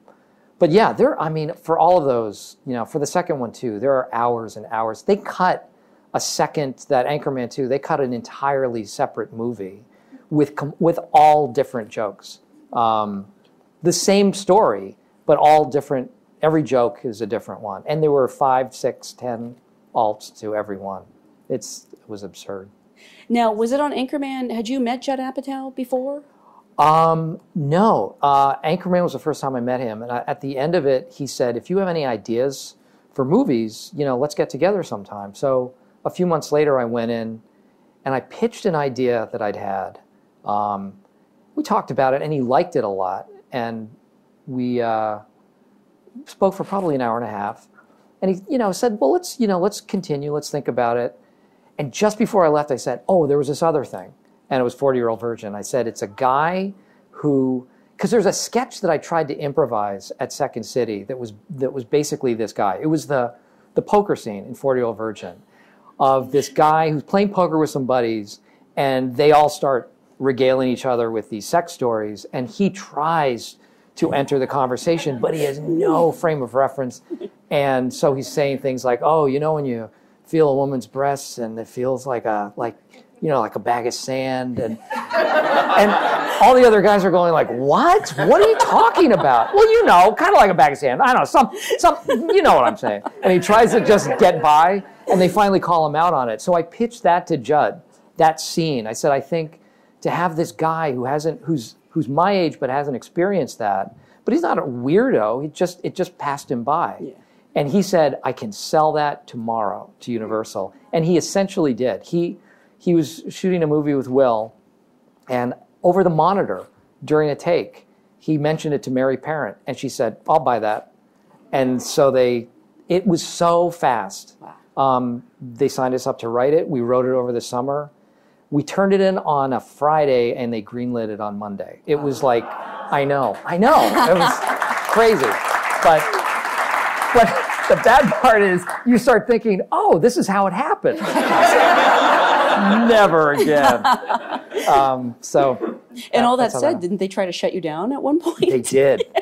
but yeah, there. I mean, for all of those, you know, for the second one too, there are hours and hours. They cut a second that Anchorman two. They cut an entirely separate movie with com- with all different jokes. Um, the same story, but all different. Every joke is a different one, and there were five, six, ten alts to every one. It's it was absurd. Now, was it on Anchorman? Had you met Judd Apatow before? Um, no, uh, Anchorman was the first time I met him, and I, at the end of it, he said, "If you have any ideas for movies, you know, let's get together sometime." So a few months later, I went in, and I pitched an idea that I'd had. Um, we talked about it, and he liked it a lot, and we uh, spoke for probably an hour and a half. And he, you know, said, "Well, let's, you know, let's continue. Let's think about it." And just before I left, I said, "Oh, there was this other thing," and it was Forty Year Old Virgin. I said, "It's a guy who." Because there's a sketch that I tried to improvise at Second City that was that was basically this guy. It was the the poker scene in Forty Year Old Virgin of this guy who's playing poker with some buddies, and they all start regaling each other with these sex stories, and he tries to enter the conversation, but he has no frame of reference, and so he's saying things like, "Oh, you know, when you feel a woman's breasts, and it feels like a like." You know, like a bag of sand, and and all the other guys are going like, "What? What are you talking about?" Well, you know, kind of like a bag of sand. I don't know, some, some, you know what I'm saying. And he tries to just get by, and they finally call him out on it. So I pitched that to Judd, that scene. I said, I think to have this guy who hasn't, who's who's my age but hasn't experienced that, but he's not a weirdo. it just it just passed him by. And he said, I can sell that tomorrow to Universal. And he essentially did. He he was shooting a movie with Will, and over the monitor during a take, he mentioned it to Mary Parent, and she said, "I'll buy that." And so they, it was so fast. Um, they signed us up to write it. We wrote it over the summer. We turned it in on a Friday, and they greenlit it on Monday. It was like, I know, I know, it was crazy, but but the bad part is you start thinking, oh, this is how it happened. Never again. Um, so And all that said, didn't they try to shut you down at one point? they did.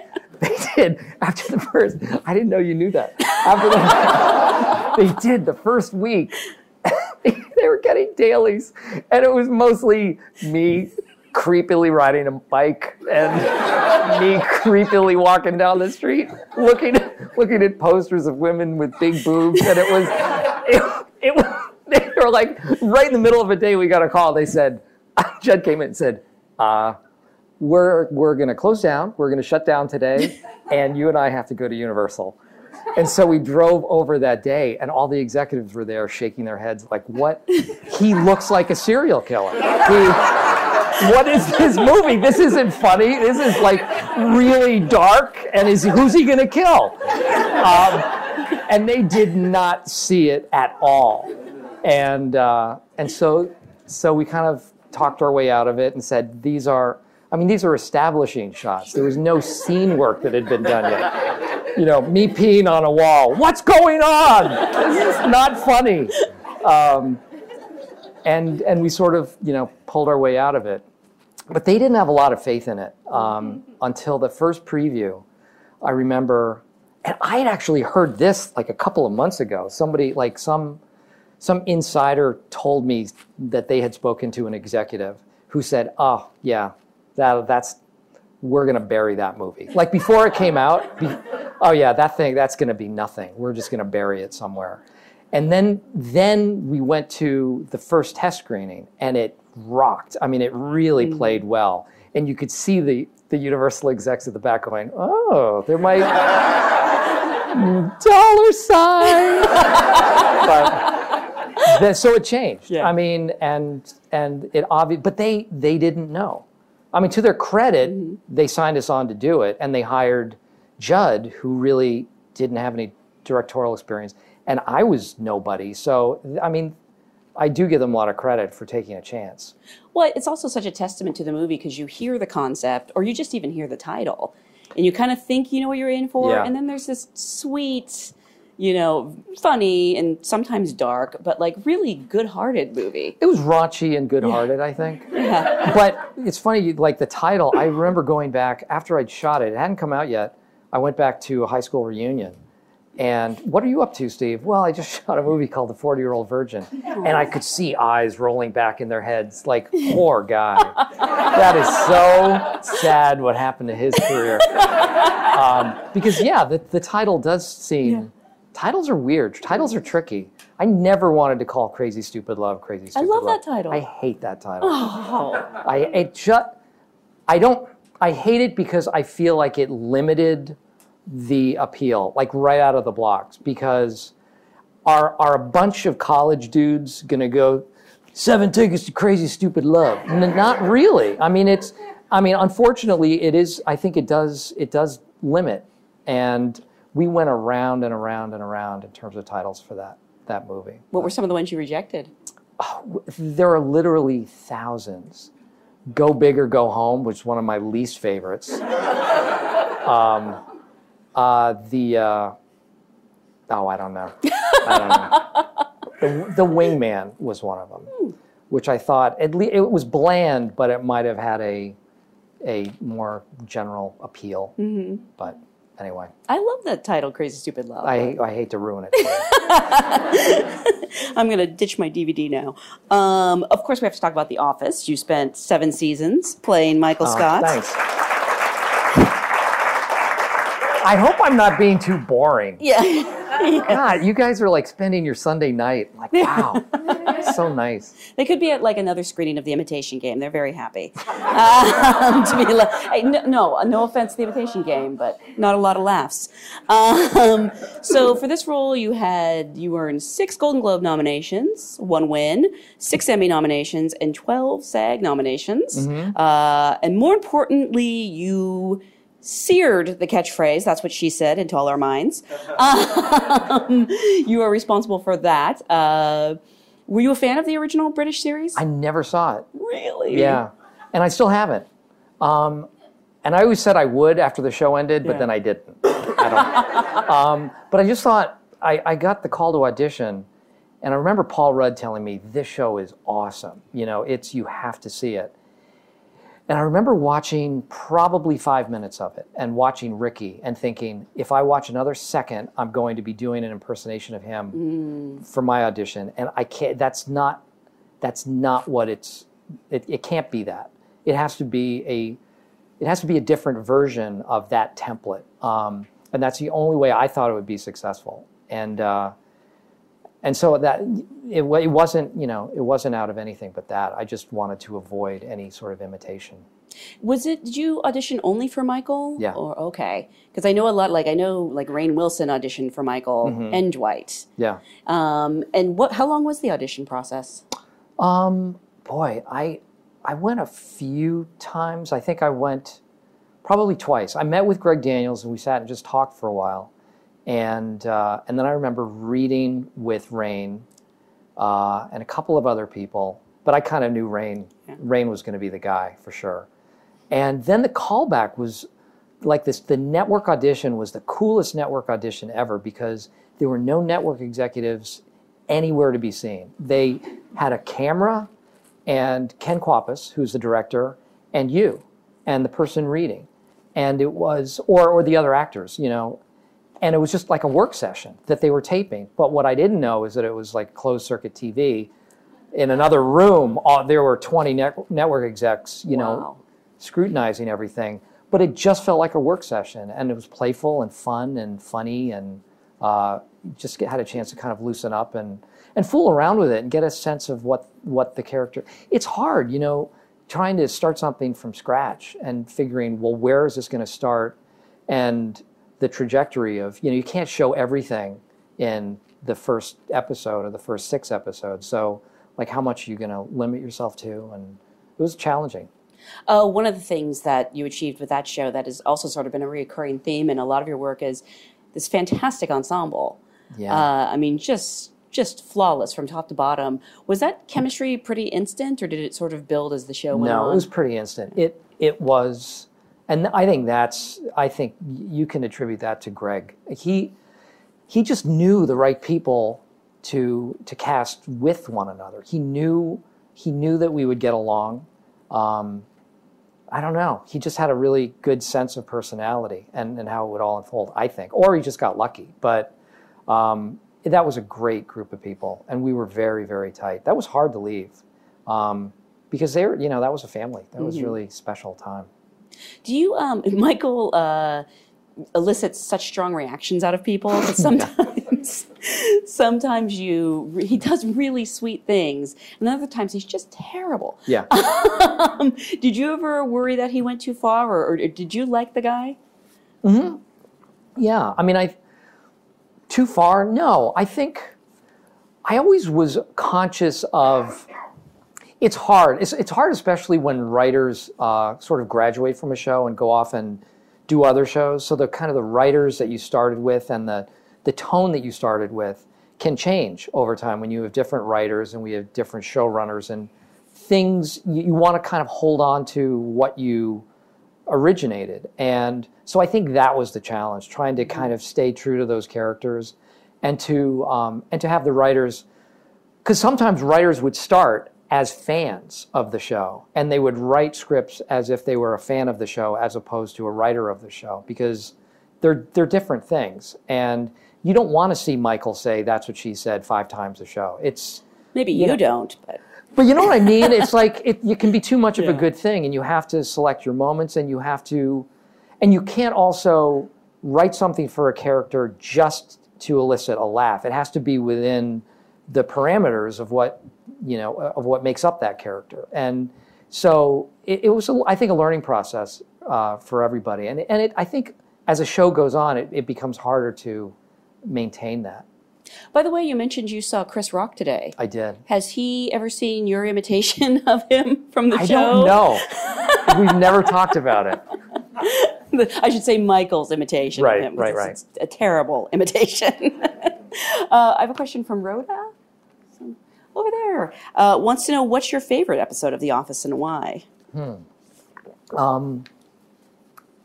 They did. After the first, I didn't know you knew that. After the, they did the first week. they were getting dailies, and it was mostly me creepily riding a bike and me creepily walking down the street, looking looking at posters of women with big boobs, and it was it, it was. They were like right in the middle of a day. We got a call. They said, Judd came in and said, uh, we're we're going to close down. We're going to shut down today, and you and I have to go to Universal. And so we drove over that day, and all the executives were there shaking their heads, like, "What? He looks like a serial killer. He, what is this movie? This isn't funny. This is like really dark. And is who's he going to kill?" Um, and they did not see it at all. And uh, and so so we kind of talked our way out of it and said, "These are." I mean, these are establishing shots. There was no scene work that had been done yet. You know, me peeing on a wall. What's going on? This is not funny. Um, and and we sort of you know pulled our way out of it. But they didn't have a lot of faith in it um, until the first preview. I remember, and I had actually heard this like a couple of months ago. Somebody like some some insider told me that they had spoken to an executive who said, "Oh yeah, that that's we're going to bury that movie." Like before it came out, be, oh yeah, that thing that's going to be nothing. We're just going to bury it somewhere. And then then we went to the first test screening and it rocked. I mean, it really mm. played well. And you could see the the Universal execs at the back going, "Oh, there might dollar sign." but then, so it changed. Yeah. I mean, and and it obvious, but they they didn't know. I mean, to their credit, mm-hmm. they signed us on to do it, and they hired Judd, who really didn't have any directorial experience, and I was nobody. So I mean, I do give them a lot of credit for taking a chance. Well, it's also such a testament to the movie because you hear the concept, or you just even hear the title, and you kind of think you know what you're in for, Yeah. and then there's this sweet, you know, funny and sometimes dark, but like really good-hearted movie. It was raunchy and good-hearted, I think. Yeah. But it's funny, like the title. I remember going back after I'd shot it. It hadn't come out yet. I went back to a high school reunion, and what are you up to, Steve? Well, I just shot a movie called The Forty Year Old Virgin, and I could see eyes rolling back in their heads. Like, poor guy. that is so sad. What happened to his career? Um, because yeah, the the title does seem. Titles are weird. Titles are tricky. I never wanted to call Crazy Stupid Love Crazy Stupid love I Love. that title. I hate that title. Oh, I it just I don't I hate it because I feel like it limited the appeal like right out of the blocks because are are a bunch of college dudes gonna go seven tickets to crazy stupid love N- not really i mean it's i mean unfortunately it is i think it does it does limit and we went around and around and around in terms of titles for that that movie what were some of the ones you rejected? there are literally thousands. Go Big or Go Home, which is one of my least favorites. um, uh, the uh, oh, I don't know. I don't know. The, the Wingman was one of them, which I thought at least it was bland, but it might have had a a more general appeal. But anyway, I love that title, Crazy Stupid Love. I I hate to ruin it. I'm going to ditch my DVD now. Um, of course, we have to talk about The Office. You spent seven seasons playing Michael Oh, Scott. thanks. I hope I'm not being too boring. Yeah. God, you guys are like spending your Sunday night. Like, wow, so nice. they could be at like another screening of The Imitation Game. They're very happy um, to be like, hey, no, no, no offense to The Imitation Game, but not a lot of laughs. Um, so for this role, you had you earned six Golden Globe nominations, one win, six Emmy nominations, and twelve SAG nominations. Uh, and more importantly, you seared the catchphrase. That's what she said into all our minds. Um, you are responsible for that. Uh, were you a fan of the original British series? I never saw it. really? Yeah, and I still haven't. Um, and I always said I would after the show ended, but Yeah. then I didn't. I don't. um, but I just thought I, I got the call to audition, and I remember Paul Rudd telling me this show is awesome. You know, it's you have to see it. And I remember watching probably five minutes of it and watching Ricky and thinking, if I watch another second, I'm going to be doing an impersonation of him for my audition. And I can't, that's not, that's not what it's, it, it can't be that. It has to be a, it has to be a different version of that template. Um, and that's the only way I thought it would be successful. And, uh, and so that it, it wasn't you know it wasn't out of anything but that i just wanted to avoid any sort of imitation Was it? Did you audition only for Michael? Yeah. Or okay, because I know a lot. Like I know, like Rainn Wilson auditioned for Michael Mm-hmm. and Dwight. yeah Um, and what? How long was the audition process? um boy i i went a few times i think i went probably twice i met with greg daniels and we sat and just talked for a while and uh, and then i remember reading with rainn uh, and a couple of other people but i kind of knew rainn. Rainn was going to be the guy for sure. And then the callback was like this the network audition was the coolest network audition ever because there were no network executives anywhere to be seen. They had a camera and ken kwapis who's the director and you and the person reading. And it was or or the other actors you know and it was just like a work session that they were taping. But what i didn't know is that it was like closed circuit tv in another room uh, there were 20 net- network execs you know scrutinizing everything, but it just felt like a work session, and it was playful and fun and funny, and uh, just get, had a chance to kind of loosen up and and fool around with it and get a sense of what what the character. It's hard, you know, trying to start something from scratch and figuring, well, where is this going to start, and the trajectory of you know you can't show everything in the first episode or the first six episodes, so like how much are you going to limit yourself to, and it was challenging. Uh, one of the things that you achieved with that show that has also sort of been a recurring theme in a lot of your work is this fantastic ensemble. Yeah. Uh, I mean, just just flawless from top to bottom. Was that chemistry pretty instant, or did it sort of build as the show went No, on? it was pretty instant. It it was, and I think that's I think you can attribute that to Greg. He he just knew the right people to to cast with one another. He knew he knew that we would get along. Um, I don't know. He just had a really good sense of personality and, and how it would all unfold, I think. Or he just got lucky. But um, that was a great group of people. And we were very, very tight. That was hard to leave um, because they were, you know, that was a family. That was really special time. Do you, um, Michael, uh, elicits such strong reactions out of people that sometimes, sometimes you, he does really sweet things, and other times he's just terrible. Yeah. Um, did you ever worry that he went too far, or, or did you like the guy? Yeah, I mean, I too far. No, I think I always was conscious of. It's hard. It's it's hard, especially when writers uh, sort of graduate from a show and go off and do other shows. So the kind of the writers that you started with and the the tone that you started with can change over time when you have different writers and we have different showrunners and things you, you want to kind of hold on to what you originated. And so I think that was the challenge, trying to kind of stay true to those characters and to um, and to have the writers because sometimes writers would start as fans of the show and they would write scripts as if they were a fan of the show as opposed to a writer of the show because they're they're different things and you don't want to see Michael say that's what she said five times a show. It's Maybe you know- don't, but but you know what I mean? It's like it, you can be too much of a good thing, and you have to select your moments, and you have to, and you can't also write something for a character just to elicit a laugh. It has to be within the parameters of what you know of what makes up that character, and so it, it was, a, I think, a learning process uh, for everybody, and and it, I think as a show goes on, it, it becomes harder to maintain that. by the way, you mentioned you saw Chris Rock today. I did. Has he ever seen your imitation of him from the I show? don't know. We've never talked about it. I should say Michael's imitation Right, of him. right, it's, right. A terrible imitation. uh, I have a question from Rhoda. Over there. Uh, wants to know what's your favorite episode of The Office and why? Hmm. Um,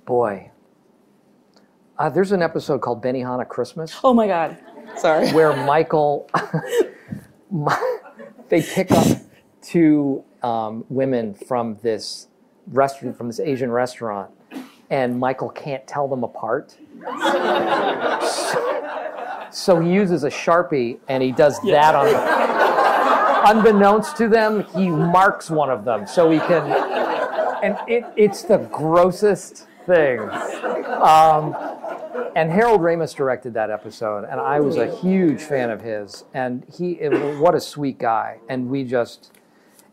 Boy. Uh, there's an episode called "Benny Benihana Christmas Oh my God. Sorry. where Michael, they pick up two um, women from this restaurant, from this Asian restaurant, and Michael can't tell them apart. so, so he uses a sharpie and he does that on them. Unbeknownst to them, he marks one of them so he can, and it, it's the grossest thing. Um, and Harold Ramis directed that episode, and I was a huge fan of his. And he, it what a sweet guy. And we just,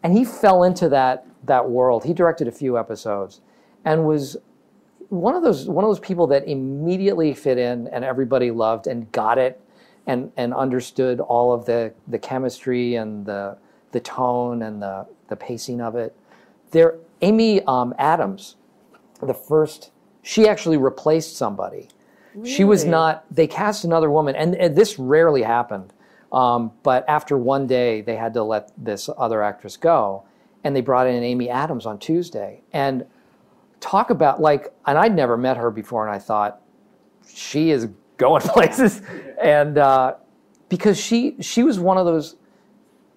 and he fell into that that world. He directed a few episodes, and was one of those one of those people that immediately fit in, and everybody loved and got it, and and understood all of the the chemistry and the the tone and the the pacing of it. There, Amy um, Adams, the first, she actually replaced somebody. She was not. They cast another woman, and, and this rarely happened. Um, but after one day, they had to let this other actress go, and they brought in Amy Adams on Tuesday. And talk about like, and I'd never met her before, and I thought she is going places, and uh, because she she was one of those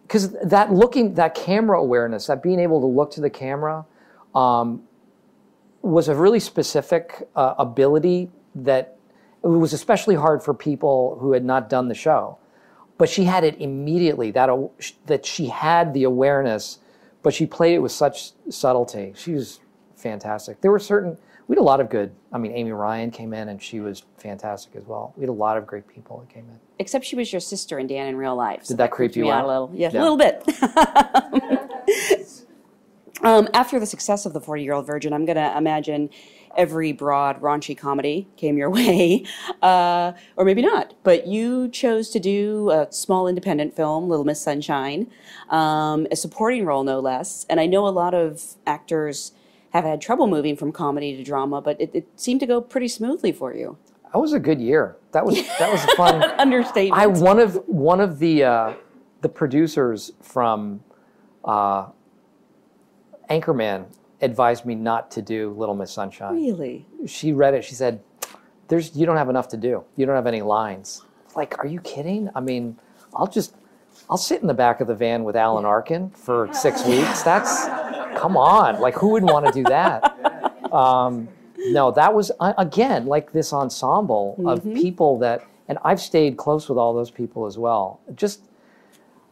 because that looking that camera awareness, that being able to look to the camera, um, was a really specific uh, ability that it was especially hard for people who had not done the show. But she had it immediately that aw- that she had the awareness, but she played it with such subtlety. She was fantastic. There were certain we had a lot of good. I mean, Amy Ryan came in and she was fantastic as well. We had a lot of great people that came in. Except she was your sister and Dan in real life. So Did that creep you out a little? Yeah, Yeah. a little bit. um, after the success of The 40 Year Old Virgin, I'm going to imagine every broad, raunchy comedy came your way. Uh, or maybe not. But you chose to do a small independent film, Little Miss Sunshine, um, a supporting role, no less. And I know a lot of actors have had trouble moving from comedy to drama, but it, it seemed to go pretty smoothly for you. That was a good year. That was that was fun. Understatement. I one of one of the uh, the producers from uh, Anchorman advised me not to do Little Miss Sunshine. Really? She read it. She said, "There's you don't have enough to do. You don't have any lines." Like, are you kidding? I mean, I'll just I'll sit in the back of the van with Alan Arkin for six weeks. That's come on. Like, who would want to do that? Um, no, that was again like this ensemble of people that, and I've stayed close with all those people as well. Just,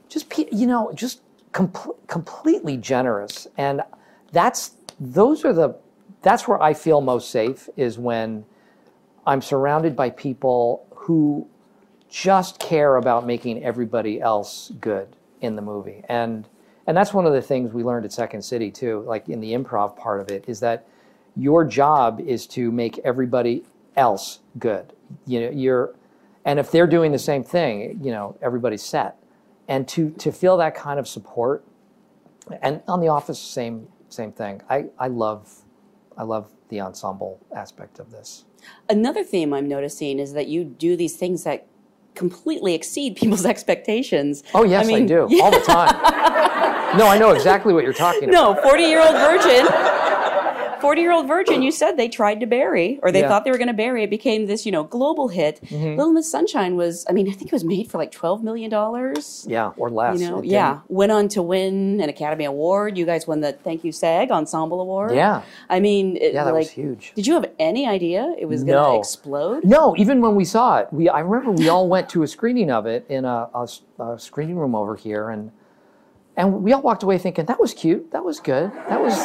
just you know, just com- completely generous, and that's those are the that's where I feel most safe is when I'm surrounded by people who just care about making everybody else good in the movie. And and that's one of the things we learned at Second City too, like in the improv part of it, is that your job is to make everybody else good. You know, you're and if they're doing the same thing, you know, everybody's set. And to to feel that kind of support and on the office same same thing. I, I love I love the ensemble aspect of this. Another theme I'm noticing is that you do these things that completely exceed people's expectations. Oh yes, I, mean, do all the time. no, I know exactly what you're talking about. No, 40 year old virgin. 40 year old virgin, you said they tried to bury, or they Yeah. thought they were going to bury. It became this, you know, global hit. Mm-hmm. Little Miss Sunshine was, I mean, I think it was made for like $12 million. Yeah, or less. You know, yeah. Went on to win an Academy Award. You guys won the Thank You SAG Ensemble Award. Yeah. I mean, it, Yeah, that like, was huge. Did you have any idea it was going to No. explode? No, even when we saw it, we I remember we all went to a screening of it in a screening room over here, and and we all walked away thinking that was cute, that was good, that was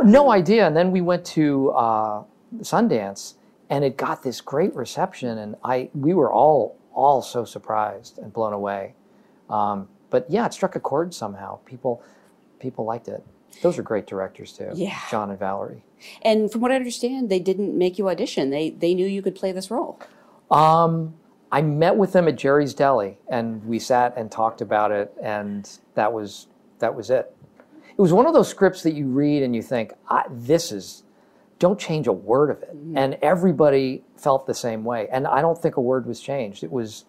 no idea. And then we went to uh, Sundance, and it got this great reception, and I we were all all so surprised and blown away. Um, but yeah, it struck a chord somehow. People people liked it. Those are great directors too. Yeah. John and Valerie. And from what I understand, they didn't make you audition. They they knew you could play this role. Um, I met with them at Jerry's Deli, and we sat and talked about it, and that was that was it. It was one of those scripts that you read and you think, I, "This is." Don't change a word of it, and everybody felt the same way. And I don't think a word was changed. It was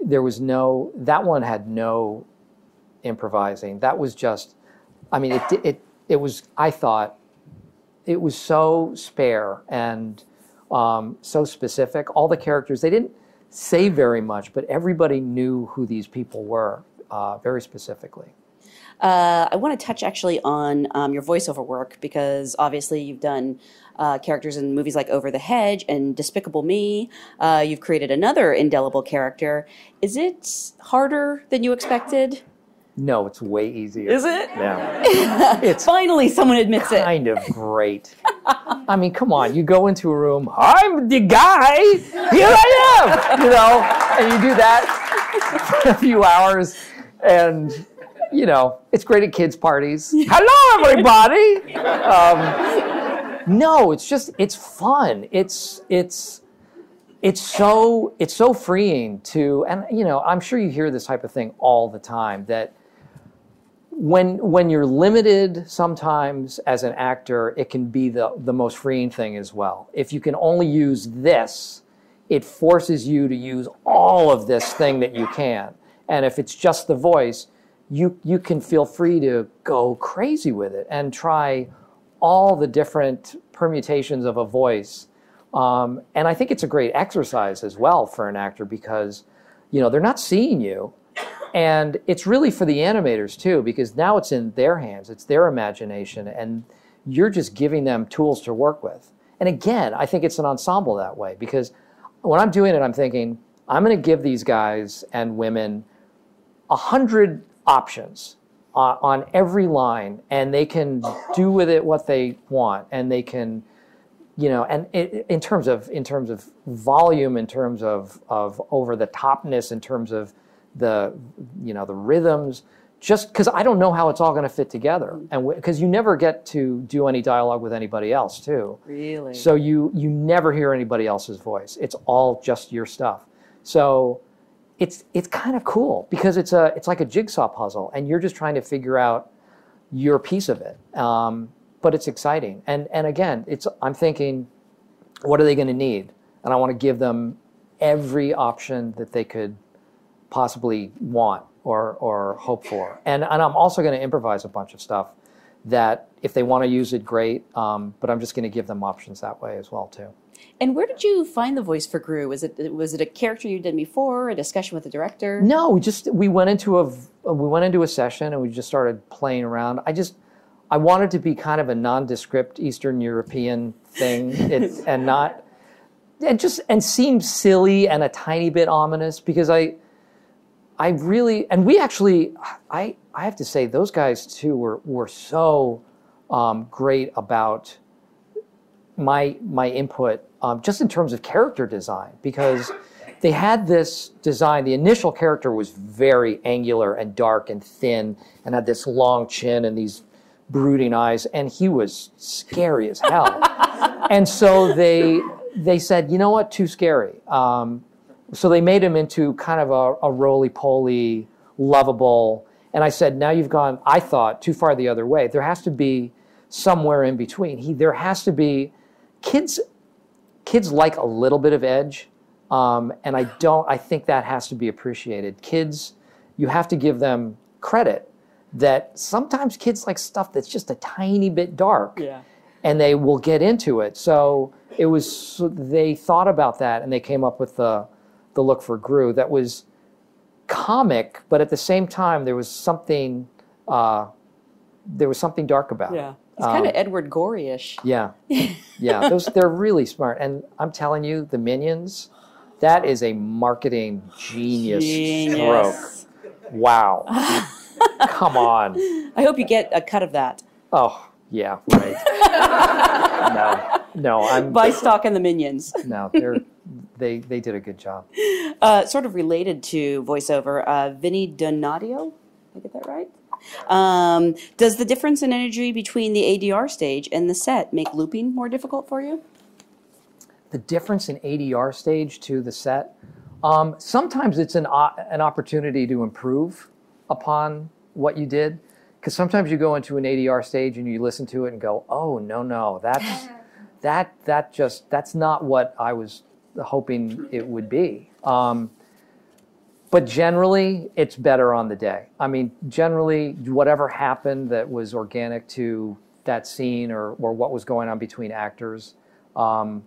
there was no that one had no improvising. That was just, I mean, it it it was. I thought it was so spare and um, so specific. All the characters, they didn't say very much, but everybody knew who these people were uh, very specifically. Uh, I want to touch actually on um, your voiceover work because obviously you've done uh, characters in movies like Over the Hedge and Despicable Me. Uh, you've created another indelible character. Is it harder than you expected? No, it's way easier. Is it? Yeah. it's Finally, someone admits it. kind of great. I mean, come on, you go into a room, I'm the guy, here I am, you know, and you do that for a few hours, and, you know, it's great at kids' parties. Hello, everybody. Um, no, it's just, it's fun. It's, it's, it's so it's so freeing to and you know i'm sure you hear this type of thing all the time that when when you're limited sometimes as an actor it can be the the most freeing thing as well. If you can only use this it forces you to use all of this thing that you can. And if it's just the voice you you can feel free to go crazy with it and try all the different permutations of a voice. Um, and I think it's a great exercise as well for an actor because, you know, they're not seeing you. And it's really for the animators too, because now it's in their hands, it's their imagination, and you're just giving them tools to work with. And again, I think it's an ensemble that way because when I'm doing it, I'm thinking, I'm going to give these guys and women a hundred options uh, on every line, and they can do with it what they want, and they can you know, and it, in terms of in terms of volume, in terms of of over the topness, in terms of the you know the rhythms, just because I don't know how it's all going to fit together, and because you never get to do any dialogue with anybody else too. Really? So you you never hear anybody else's voice. It's all just your stuff. So it's it's kind of cool because it's a it's like a jigsaw puzzle, and you're just trying to figure out your piece of it. Um, but it's exciting. And and again, it's I'm thinking, what are they going to need? And I want to give them every option that they could possibly want or or hope for. And and I'm also going to improvise a bunch of stuff that if they want to use it, great. Um, but I'm just going to give them options that way as well too. And where did you find the voice for Gru? Was it was it a character you did before, a discussion with the director? No, we just we went into a we went into a session and we just started playing around. I just I wanted to be kind of a nondescript Eastern European thing, it, and not and just and seem silly and a tiny bit ominous because I I really and we actually I I have to say those guys too were were so um, great about my my input um, just in terms of character design because they had this design. The initial character was very angular and dark and thin and had this long chin and these brooding eyes, and he was scary as hell. and so they they said, you know what, too scary. Um, so they made him into kind of a, a roly poly, lovable. And I said, now you've gone. I thought too far the other way. There has to be somewhere in between. He there has to be kids. Kids like a little bit of edge, um, and I don't. I think that has to be appreciated. Kids, you have to give them credit that sometimes kids like stuff that's just a tiny bit dark. Yeah. And they will get into it. So it was so they thought about that and they came up with the the look for Gru that was comic, but at the same time there was something uh, there was something dark about Yeah. it. He's kind of Um, Edward Gorey-ish. yeah, yeah. Those they're really smart, and I'm telling you, the minions, that is a marketing genius, Genius. stroke. Wow, come on. I hope you get a cut of that. Oh yeah, right. no, no, I'm Buy stock in the Minions. no. They're they they did a good job. Uh, sort of related to voiceover, uh, Vinny Donadio. Did I get that right? Um, does the difference in energy between the ADR stage and the set make looping more difficult for you? the difference in ADR stage to the set. Um, sometimes it's an o- an opportunity to improve upon what you did, because sometimes you go into an ADR stage and you listen to it and go, "Oh no, no, that's that that just that's not what I was hoping it would be." Um, but generally, it's better on the day. I mean, generally, whatever happened that was organic to that scene or or what was going on between actors. Um,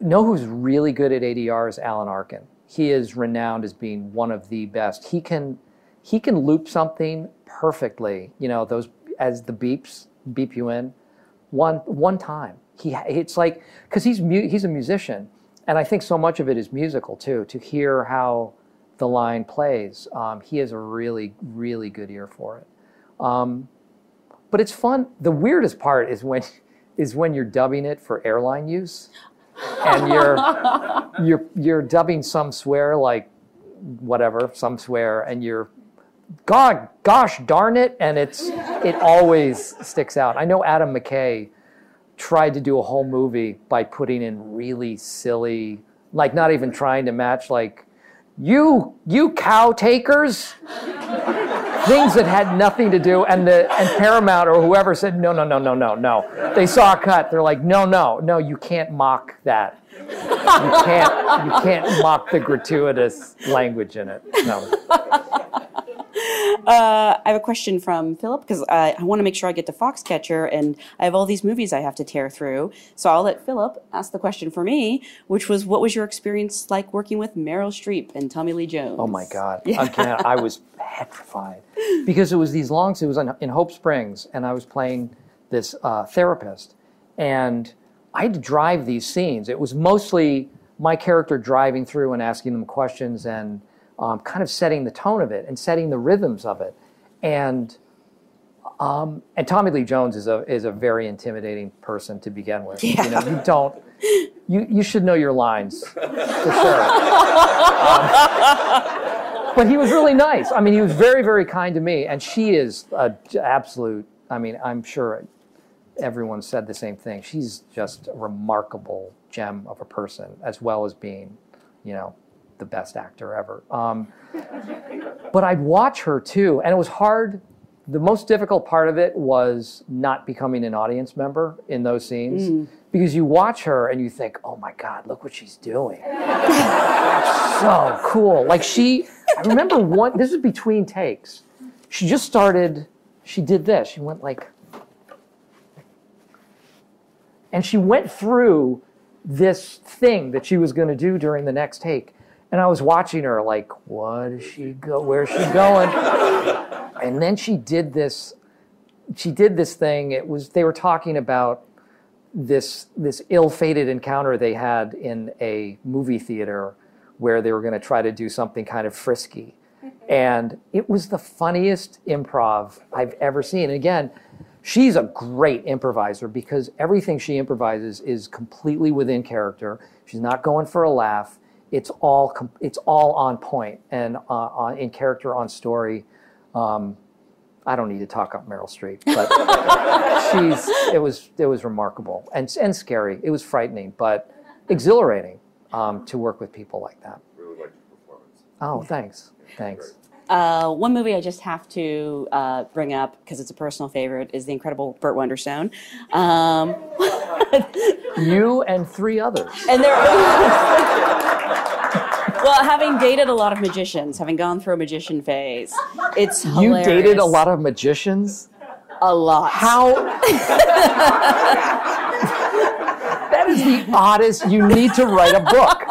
know who's really good at ADR is Alan Arkin. He is renowned as being one of the best. He can he can loop something perfectly. You know those as the beeps beep you in one one time. He it's like because he's mu- he's a musician, and I think so much of it is musical too. To hear how the line plays, um, he has a really really good ear for it. Um, but it's fun. The weirdest part is when is when you're dubbing it for airline use and you're you're you're dubbing some swear like whatever some swear and you're god gosh darn it and it's it always sticks out. I know adam mckay tried to do a whole movie by putting in really silly like not even trying to match like you you cow takers things that had nothing to do and the and paramount or whoever said no no no no no no. They saw a cut. They're like no no no you can't mock that. You can't you can't mock the gratuitous language in it. No Uh, I have a question from Philip because I, I want to make sure I get to Foxcatcher and I have all these movies I have to tear through. So I'll let Philip ask the question for me, which was what was your experience like working with Meryl Streep and Tommy Lee Jones? oh my god. Again i was petrified. Because it was these longs it was in, in hope springs and i was playing this uh, therapist. And i had to drive these scenes. It was mostly my character driving through and asking them questions and um, kind of setting the tone of it and setting the rhythms of it and um, and Tommy Lee Jones is a is a very intimidating person to begin with. You know, you don't you you should know your lines for sure. Um, but he was really nice. I mean, he was very very kind to me, and she is a absolute. I mean, I'm sure everyone said the same thing. She's just a remarkable gem of a person, as well as being, you know, the best actor ever. Um, but I'd watch her too, and it was hard. The most difficult part of it was not becoming an audience member in those scenes because you watch her and you think, "Oh my God, look what she's doing! so cool!" Like she, I remember one. This is between takes. She just started. she did this. She went like, and she went through this thing that she was going to do during the next take. And I was watching her like, what is she go? Where's she going? and then she did this. She did this thing. It was they were talking about this this ill-fated encounter they had in a movie theater where they were going to try to do something kind of frisky. And it was the funniest improv I've ever seen. And again, she's a great improviser because everything she improvises is completely within character. She's not going for a laugh. It's all com- it's all on point and uh, on, in character on story. Um, I don't need to talk about Meryl Streep, but she's it was it was remarkable and and scary. It was frightening, but exhilarating um, to work with people like that. Really liked your performance. Oh, thanks, thanks. Uh, one movie I just have to uh, bring up because it's a personal favorite is The Incredible Burt Wonderstone. Um, You and three others. and there, well, having dated a lot of magicians, having gone through a magician phase, it's You dated a lot of magicians. a lot. How? that is the oddest. You need to write a book.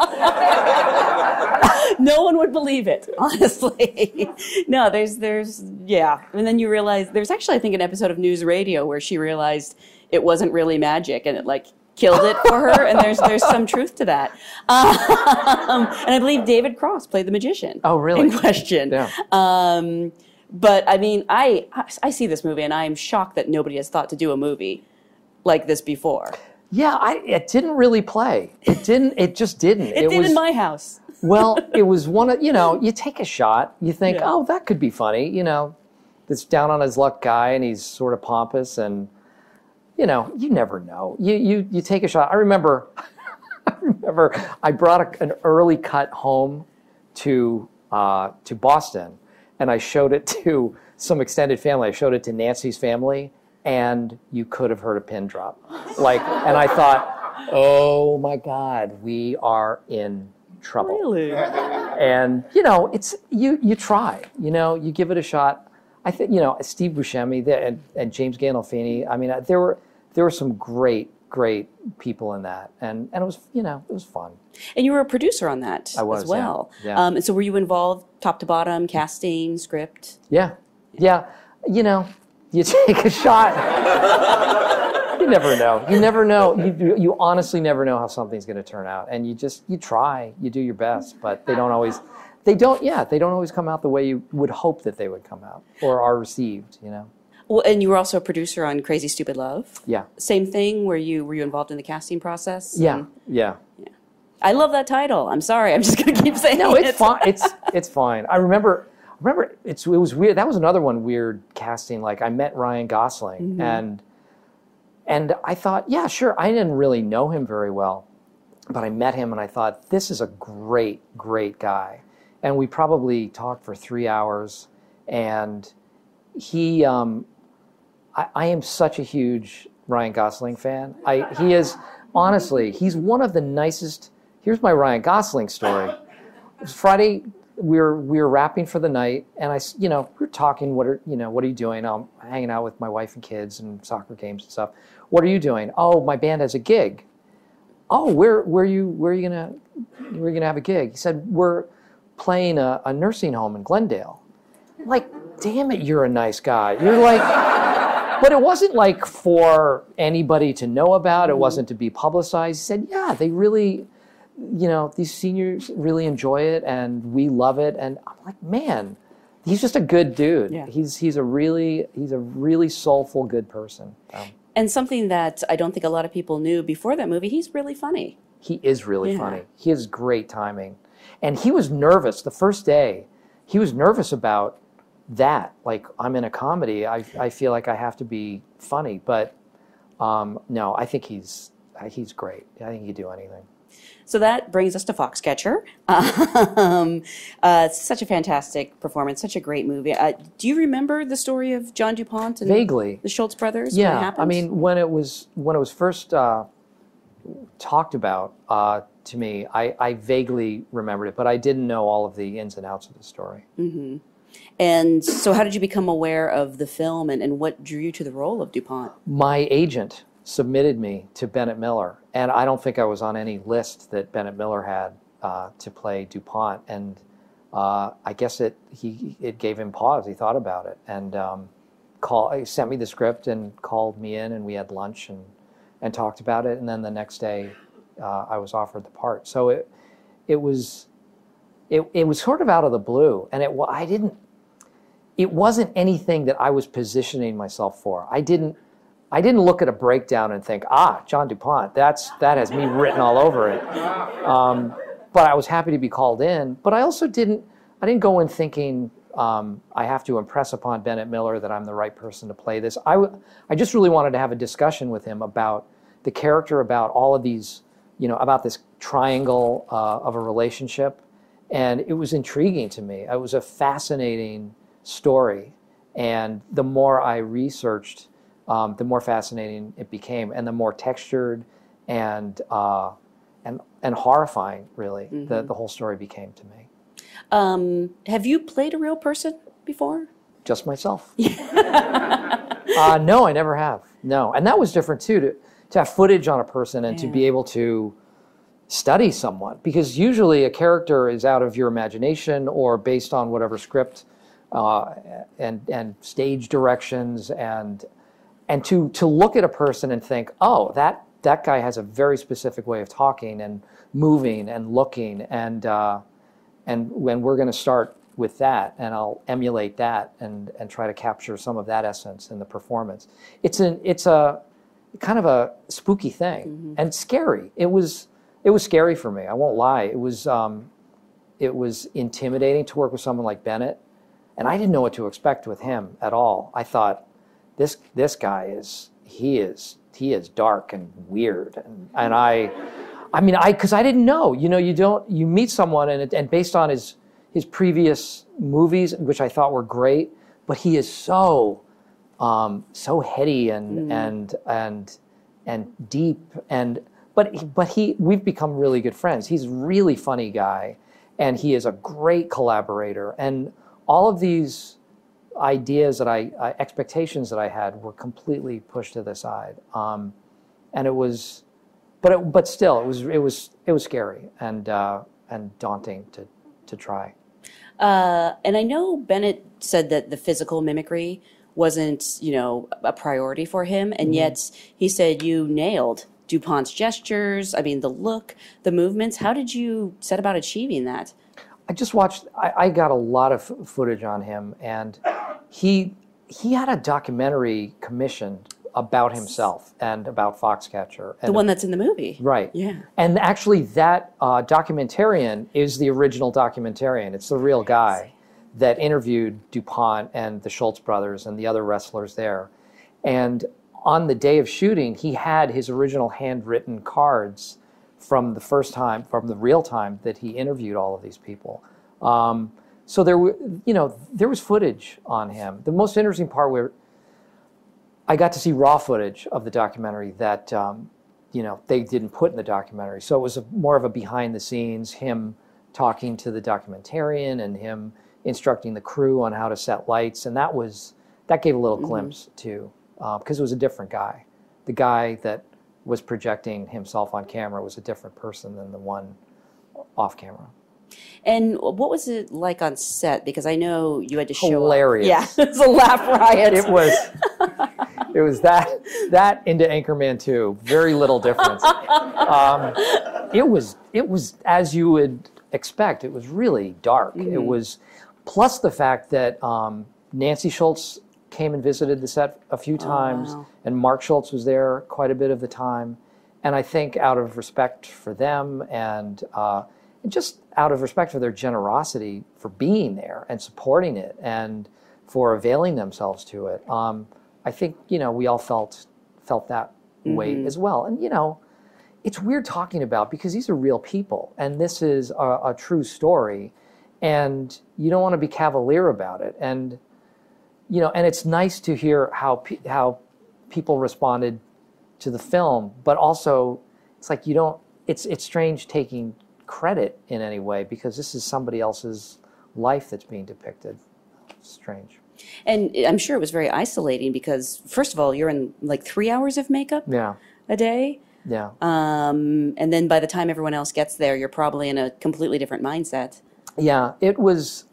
no one would believe it, honestly. no, there's, there's, yeah. And then you realize there's actually, I think, an episode of News Radio where she realized it wasn't really magic, and it like killed it for her. and there's, there's some truth to that. Um, and I believe David Cross played the magician. Oh, really? In question. Yeah. Um, but I mean, I, I see this movie, and I am shocked that nobody has thought to do a movie like this before. Yeah, I, it didn't really play. It didn't. It just didn't. It, did was, in my house. well, it was one of you know. You take a shot. You think, Yeah. oh, that could be funny. You know, this down on his luck guy, and he's sort of pompous, and you know, you never know. You you you take a shot. I remember. I remember I brought a, an early cut home to uh, to Boston, and I showed it to some extended family. I showed it to Nancy's family, and you could have heard a pin drop. Like, and I thought, oh my God, we are in trouble. Really? And you know, it's you you try. You know, you give it a shot. I think you know Steve Buscemi and, and James Gandolfini. I mean, there were there were some great great people in that, and and it was you know it was fun. And you were a producer on that I was, as well. yeah, yeah. Um, and so were you involved top to bottom, casting, script? Yeah, yeah. You know, you take a shot. you never know. You never know. You you honestly never know how something's going to turn out, and you just you try. You do your best, but they don't always. They don't. Yeah, they don't always come out the way you would hope that they would come out or are received. You know. Well, and you were also a producer on Crazy Stupid Love. Yeah. Same thing. Were you were you involved in the casting process? Yeah. And Yeah. I love that title. I'm sorry. I'm just going to keep saying No, it. it's fine. It's it's fine. I remember remember it's it was weird. That was another one weird casting. Like I met Ryan Gosling and and I thought, yeah, sure. I didn't really know him very well, but I met him and I thought this is a great great guy. And we probably talked for three hours, and he um, I, I am such a huge Ryan Gosling fan. I he is honestly he's one of the nicest. Here's my Ryan Gosling story. Friday. We were we were wrapping for the night, and I you know we are talking. What are you know what are you doing? I'm hanging out with my wife and kids and soccer games and stuff. What are you doing? Oh, my band has a gig. Oh, where where you where are you gonna where are you gonna have a gig? He said we're playing a, a nursing home in Glendale. I'm like, damn it, you're a nice guy. You're like but it wasn't like for anybody to know about. It wasn't to be publicized. He said, "Yeah, they really, you know, these seniors really enjoy it, and we love it." And I'm like, "Man, he's just a good dude. Yeah. He's he's a really he's a really soulful, good person. Um, and something that I don't think a lot of people knew before that movie. He's really funny. he is really Yeah. funny. He has great timing, and he was nervous the first day. He was nervous about that. Like, I'm in a comedy. I I feel like I have to be funny, but um, no, I think he's he's great. I think he would do anything. So that brings us to Foxcatcher. Um, uh, such a fantastic performance, such a great movie. Uh, do you remember the story of John DuPont and Vaguely. the Schultz brothers? when it Yeah, I mean, when it was when it was first uh, talked about uh, to me, I, I vaguely remembered it, but I didn't know all of the ins and outs of the story. And so, how did you become aware of the film, and, and what drew you to the role of Dupont? My agent submitted me to Bennett Miller, and I don't think I was on any list that Bennett Miller had uh, to play Dupont, and uh, I guess it he it gave him pause. He thought about it, and um, call he sent me the script and called me in, and we had lunch and and talked about it, and then the next day uh, I was offered the part. So it it was it it was sort of out of the blue, and it I didn't. It wasn't anything that I was positioning myself for. I didn't. I didn't look at a breakdown and think, ah, John DuPont, that's that has me written all over it. Um, but I was happy to be called in. But I also didn't. I didn't go in thinking um, I have to impress upon Bennett Miller that I'm the right person to play this. I, I just really wanted to have a discussion with him about the character, about all of these, you know, about this triangle uh, of a relationship. And it was intriguing to me. It was a fascinating story. And the more I researched, um, the more fascinating it became, and the more textured and uh, and and horrifying, really, mm-hmm. the the whole story became to me. Um, have you played a real person before? Just myself. uh, no, I never have. No, and that was different too. To to have footage on a person and yeah. to be able to study someone, because usually a character is out of your imagination or based on whatever script uh, and and stage directions and and to to look at a person and think, oh, that that guy has a very specific way of talking and moving and looking and uh, and when we're going to start with that and I'll emulate that and and try to capture some of that essence in the performance. It's an it's a kind of a spooky thing mm-hmm. and scary. It was it was scary for me. I won't lie. It was um, it was intimidating to work with someone like Bennett, and I didn't know what to expect with him at all. I thought this this guy is he is he is dark and weird and and I I mean, I because I didn't know. You know, you don't you meet someone and and based on his his previous movies, which I thought were great, but he is so um, so heady and mm. and and and deep and but but he we've become really good friends. He's a really funny guy, and he is a great collaborator. And all of these ideas that I uh, expectations that I had were completely pushed to the side. Um, and it was but it, but still, it was it was it was scary and uh, and daunting to to try. Uh, and I know Bennett said that the physical mimicry wasn't you know a priority for him, and mm-hmm. yet he said you nailed Dupont's gestures. I mean, the look, the movements. How did you set about achieving that? I just watched. I, I got a lot of footage on him, and he he had a documentary commissioned about himself and about Foxcatcher. And the one that's in the movie. Right. Yeah. And actually, that uh, documentarian is the original documentarian. It's the real guy that interviewed DuPont and the Schultz brothers and the other wrestlers there. And on the day of shooting, he had his original handwritten cards from the first time, from the real time that he interviewed all of these people. Um, so there, were, you know, there was footage on him. The most interesting part where I got to see raw footage of the documentary that um, you know they didn't put in the documentary. So it was a, more of a behind the scenes, him talking to the documentarian and him instructing the crew on how to set lights, and that was that gave a little mm-hmm. glimpse too, because uh, it was a different guy. The guy that was projecting himself on camera was a different person than the one off camera. And what was it like on set? Because I know you had to show hilarious. Up. Yeah, it's a laugh riot. It was. it was that that into Anchorman 2. Very little difference. Um, it was it was as you would expect. It was really dark. Mm-hmm. It was plus the fact that um, Nancy Schultz came and visited the set a few oh, times, oh, wow. and Mark Schultz was there quite a bit of the time. And I think out of respect for them and uh, just out of respect for their generosity for being there and supporting it and for availing themselves to it. Um, I think you know we all felt felt that mm-hmm. way as well. And you know, it's weird talking about because these are real people, and this is a, a true story, and you don't want to be cavalier about it. And you know, and it's nice to hear how pe- how people responded to the film, but also it's like you don't. It's it's strange taking credit in any way because this is somebody else's life that's being depicted. strange. And I'm sure it was very isolating because, first of all, you're in like three hours of makeup Yeah, a day. yeah. Um, and then by the time everyone else gets there, you're probably in a completely different mindset. Yeah, it was.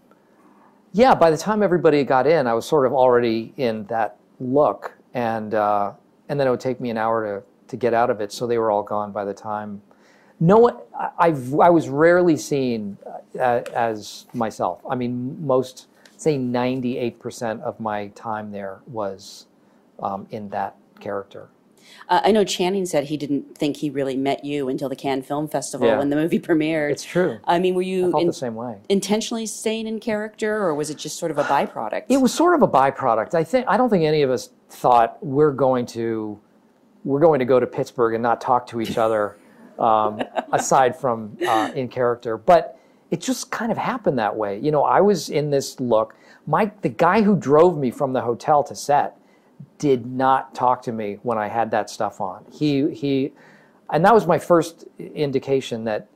Yeah, by the time everybody got in, I was sort of already in that look, and uh, and then it would take me an hour to to get out of it. So they were all gone by the time. No one. I I was rarely seen uh, as myself. I mean, most say ninety eight percent of my time there was um, in that character. Uh, I know Channing said he didn't think he really met you until the Cannes Film Festival Yeah. when the movie premiered. It's true. I mean, were you felt in- the same way. intentionally staying in character, or was it just sort of a byproduct? It was sort of a byproduct. I think I don't think any of us thought we're going to we're going to go to Pittsburgh and not talk to each other um, aside from uh, in character. But it just kind of happened that way. You know, I was in this look. Mike, the guy who drove me from the hotel to set did not talk to me when I had that stuff on. He he, and that was my first indication that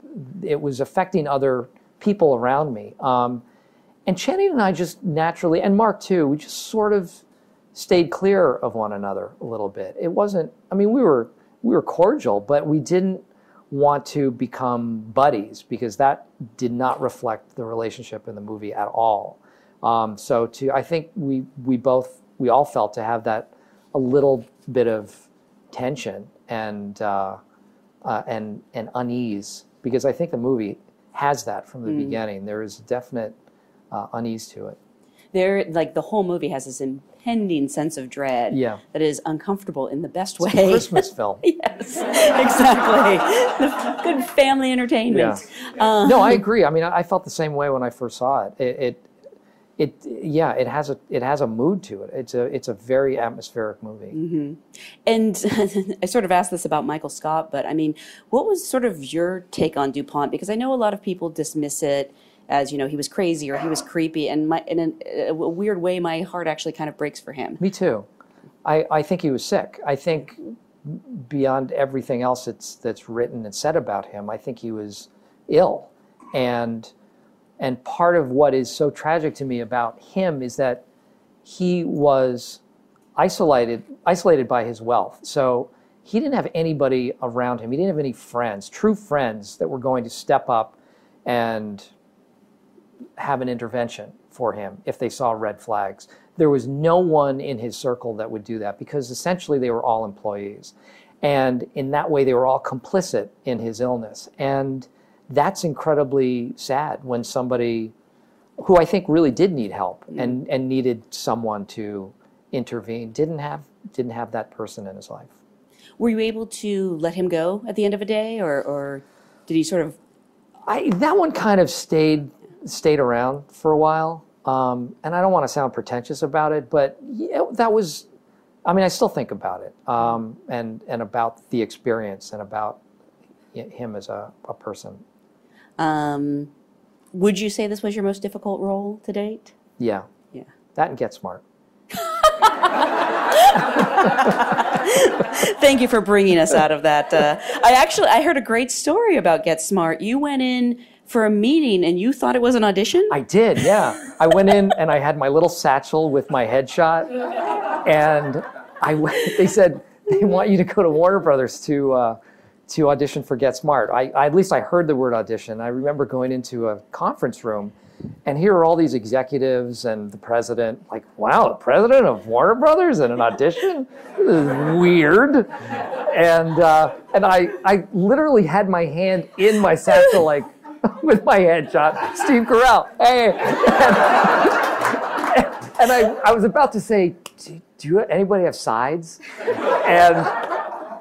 it was affecting other people around me. Um, and Channing and I just naturally, and Mark too, we just sort of stayed clear of one another a little bit. It wasn't. I mean, we were we were cordial, but we didn't want to become buddies because that did not reflect the relationship in the movie at all. Um, so to I think we we both we all felt to have that a little bit of tension and uh, uh, and and unease because I think the movie has that from the beginning. There is definite uh, unease to it. there, like the whole movie has this impending sense of dread Yeah. that is uncomfortable in the best way. Christmas film. yes, exactly. Good family entertainment. Uh, no, I agree. I mean, I I felt the same way when I first saw it. It, it, it, yeah, it has a it has a mood to it. It's a it's a very atmospheric movie. Mm-hmm. And I sort of asked this about Michael Scott, but I mean, what was sort of your take on DuPont? Because I know a lot of people dismiss it as, you know, he was crazy or he was creepy. And my, in a, a weird way, my heart actually kind of breaks for him. Me too. I, I think he was sick. I think beyond everything else that's that's written and said about him, I think he was ill. And and part of what is so tragic to me about him is that he was isolated isolated by his wealth. So he didn't have anybody around him. He didn't have any friends, true friends that were going to step up and have an intervention for him if they saw red flags. There was no one in his circle that would do that because essentially they were all employees. And in that way, they were all complicit in his illness. And that's incredibly sad when somebody who I think really did need help and, and needed someone to intervene didn't have didn't have that person in his life. Were you able to let him go at the end of a day, or, or did he sort of? I that one kind of stayed stayed around for a while, um, and I don't want to sound pretentious about it, but yeah, that was. I mean, I still think about it, um, and and about the experience and about him as a, a person. Um, would you say this was your most difficult role to date? Yeah, Yeah. that and Get Smart. Thank you for bringing us out of that. Uh, I actually I heard a great story about Get Smart. You went in for a meeting and you thought it was an audition. I did, yeah. I went in and I had my little satchel with my headshot, and I they said they want you to go to Warner Brothers to uh, to audition for Get Smart. I, I at least I heard the word audition. I remember going into a conference room, and here are all these executives and the president. Like, wow, the president of Warner Brothers and an audition? This is weird. And uh, and I I literally had my hand in my satchel like. with my headshot, Steve Carell. Hey, and I, I was about to say, do, do anybody have sides? And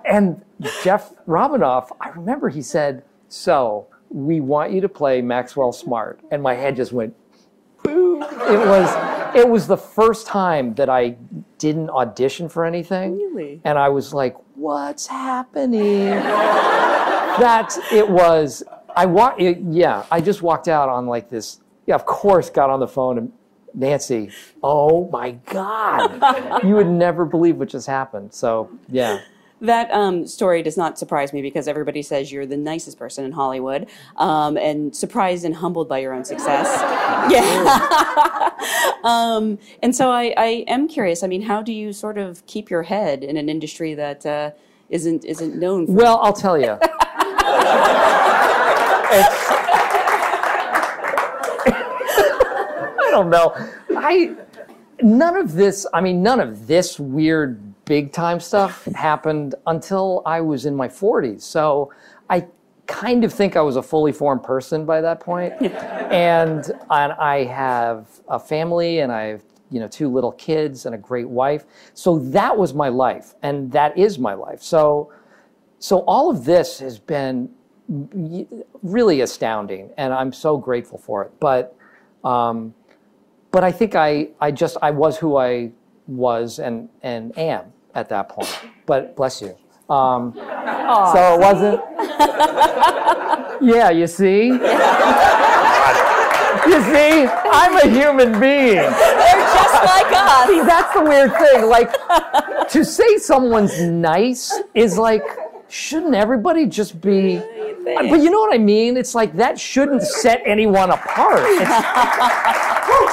and Jeff Robinov, I remember he said, so we want you to play Maxwell Smart, and my head just went. Boo. It was it was the first time that I didn't audition for anything, Really? and I was like, what's happening? that it was i wa- it, yeah i just walked out on like this yeah of course got on the phone and nancy oh my god you would never believe what just happened so yeah That um, story does not surprise me because everybody says you're the nicest person in Hollywood, um, and surprised and humbled by your own success. yeah. um, and so I, I am curious. I mean, how do you sort of keep your head in an industry that uh, isn't isn't known for? Well, I'll tell you. I don't know. I none of this. I mean, none of this weird big time stuff happened until I was in my 40s. So I kind of think I was a fully formed person by that point. and and I have a family and I have you know two little kids and a great wife. So that was my life and that is my life. So so all of this has been really astounding and I'm so grateful for it. But um, but I think I, I just I was who I was and and am at that point. But bless you. Um, so it wasn't. yeah, you see. you see, I'm a human being. They're just like us. See, that's the weird thing. Like to say someone's nice is like, shouldn't everybody just be? But you know what I mean? It's like that shouldn't set anyone apart.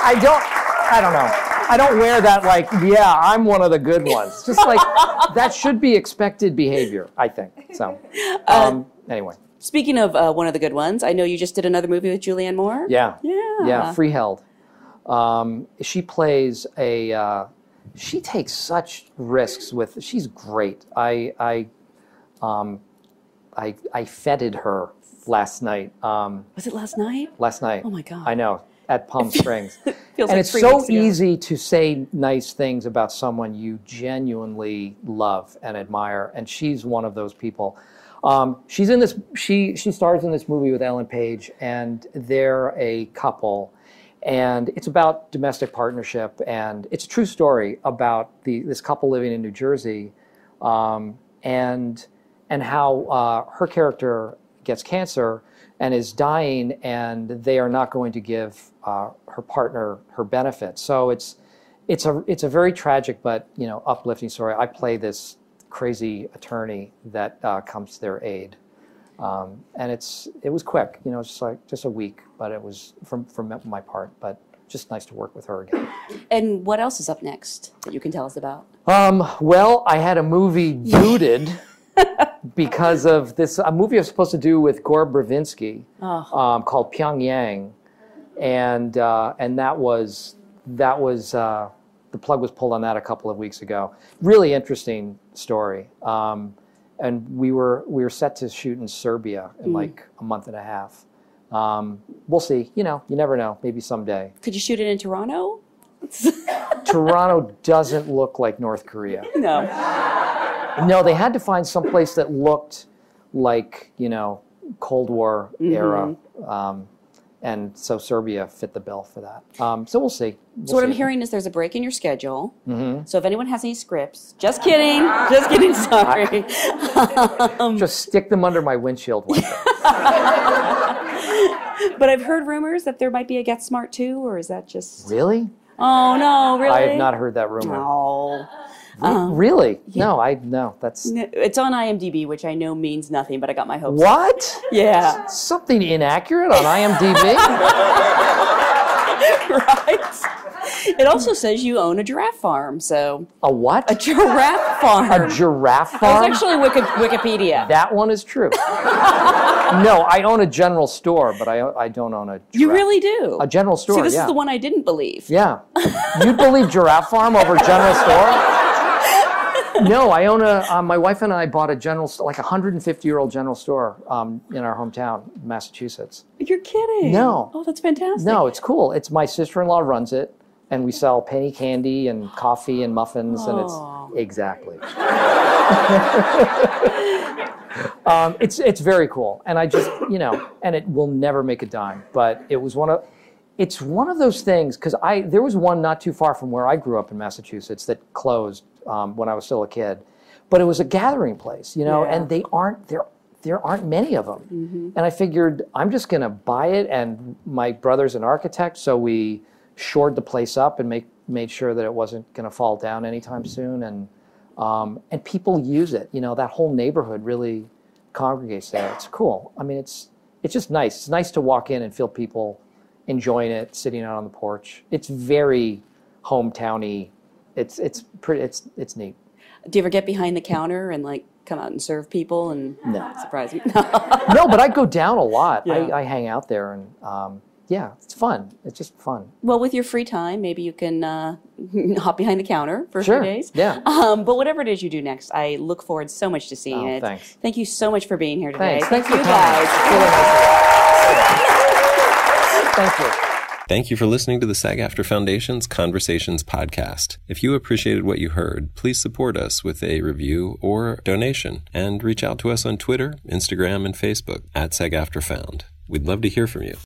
I don't. I don't know. I don't wear that like, yeah, I'm one of the good ones. Just like that should be expected behavior. I think so. Um, anyway, Speaking of uh, one of the good ones, I know you just did another movie with Julianne Moore. yeah, Yeah. yeah. Freeheld. Um, she plays a. Uh, she takes such risks with. She's great. I I um, I I feted her last night. Um, Was it last night? last night. Oh my God. I know at Palm Springs. Feels and like it's so easy to say nice things about someone you genuinely love and admire, and she's one of those people. Um, she's in this. She she stars in this movie with Ellen Page, and they're a couple, and it's about domestic partnership, and it's a true story about the this couple living in New Jersey, um, and and how uh, her character gets cancer and is dying, and they are not going to give uh, her partner her benefits. So it's it's a it's a very tragic but you know uplifting story. I play this crazy attorney that uh, comes to their aid, um, and it's it was quick. You know, just like just a week, but it was from from my part. But just nice to work with her again. And what else is up next that you can tell us about? Um, well, I had a movie booted because of this a movie I was supposed to do with Gore Verbinski um, called Pyongyang, and uh, and that was that was uh, the plug was pulled on that a couple of weeks ago. Really interesting story. Um, and we were we were set to shoot in Serbia in like a month and a half. Um, we'll see. You know, you never know. Maybe someday. Could you shoot it in Toronto? Toronto doesn't look like North Korea. No. No, they had to find some place that looked like you know Cold War era, um, and so Serbia fit the bill for that. Um, so we'll see. We'll So what I'm hearing is there's a break in your schedule. So if anyone has any scripts, just kidding, just kidding. Sorry. just stick them under my windshield wiper. But I've heard rumors that there might be a Get Smart too, or is that just? really? Oh no, really? I have not heard that rumor. Oh. Really? No, I no. That's No, It's on IMDb, which I know means nothing, but I got my hopes. what? Yeah. Something inaccurate on IMDb? right. It also says you own a giraffe farm, so a what? a giraffe farm. A giraffe farm? It's actually Wiki- Wikipedia. that one is true. no, I own a general store, but I I don't own a. Giraffe. you really do. a general store? See, this yeah. is the one I didn't believe. Yeah. You'd believe Giraffe Farm over General Store? No, I own a. Uh, my wife and I bought a general, like a 150 year old general store um, in our hometown, Massachusetts. You're kidding. No. Oh, that's fantastic. No, it's cool. It's my sister in law runs it, and we sell penny candy and coffee and muffins, and Oh. it's exactly. um, it's it's very cool, and I just you know, and it will never make a dime, but it was one of. It's one of those things because I there was one not too far from where I grew up in Massachusetts that closed um, when I was still a kid, but it was a gathering place, you know, Yeah. and they aren't there. There aren't many of them, and I figured I'm just going to buy it. And my brother's an architect, so we shored the place up and make made sure that it wasn't going to fall down anytime soon. And um, and people use it. You know, that whole neighborhood really congregates there. It's cool. I mean, it's it's just nice. It's nice to walk in and feel people enjoying it, sitting out on the porch. It's very hometowny. It's it's pretty. It's it's neat. Do you ever get behind the counter and like come out and serve people and No. surprise them? no, but I go down a lot. Yeah. I, I hang out there, and um, yeah, it's fun. It's just fun. well, with your free time, maybe you can uh, hop behind the counter for a few days. Yeah. Um, but whatever it is you do next, I look forward so much to seeing Oh, it. thanks. Thank you so much for being here today. Thanks. Thank you guys. It's really nice. Thank you. Thank you for listening to the SAG-AFTRA Foundation's Conversations podcast. If you appreciated what you heard, please support us with a review or donation and reach out to us on Twitter, Instagram, and Facebook at SAG-AFTRA Found. We'd love to hear from you.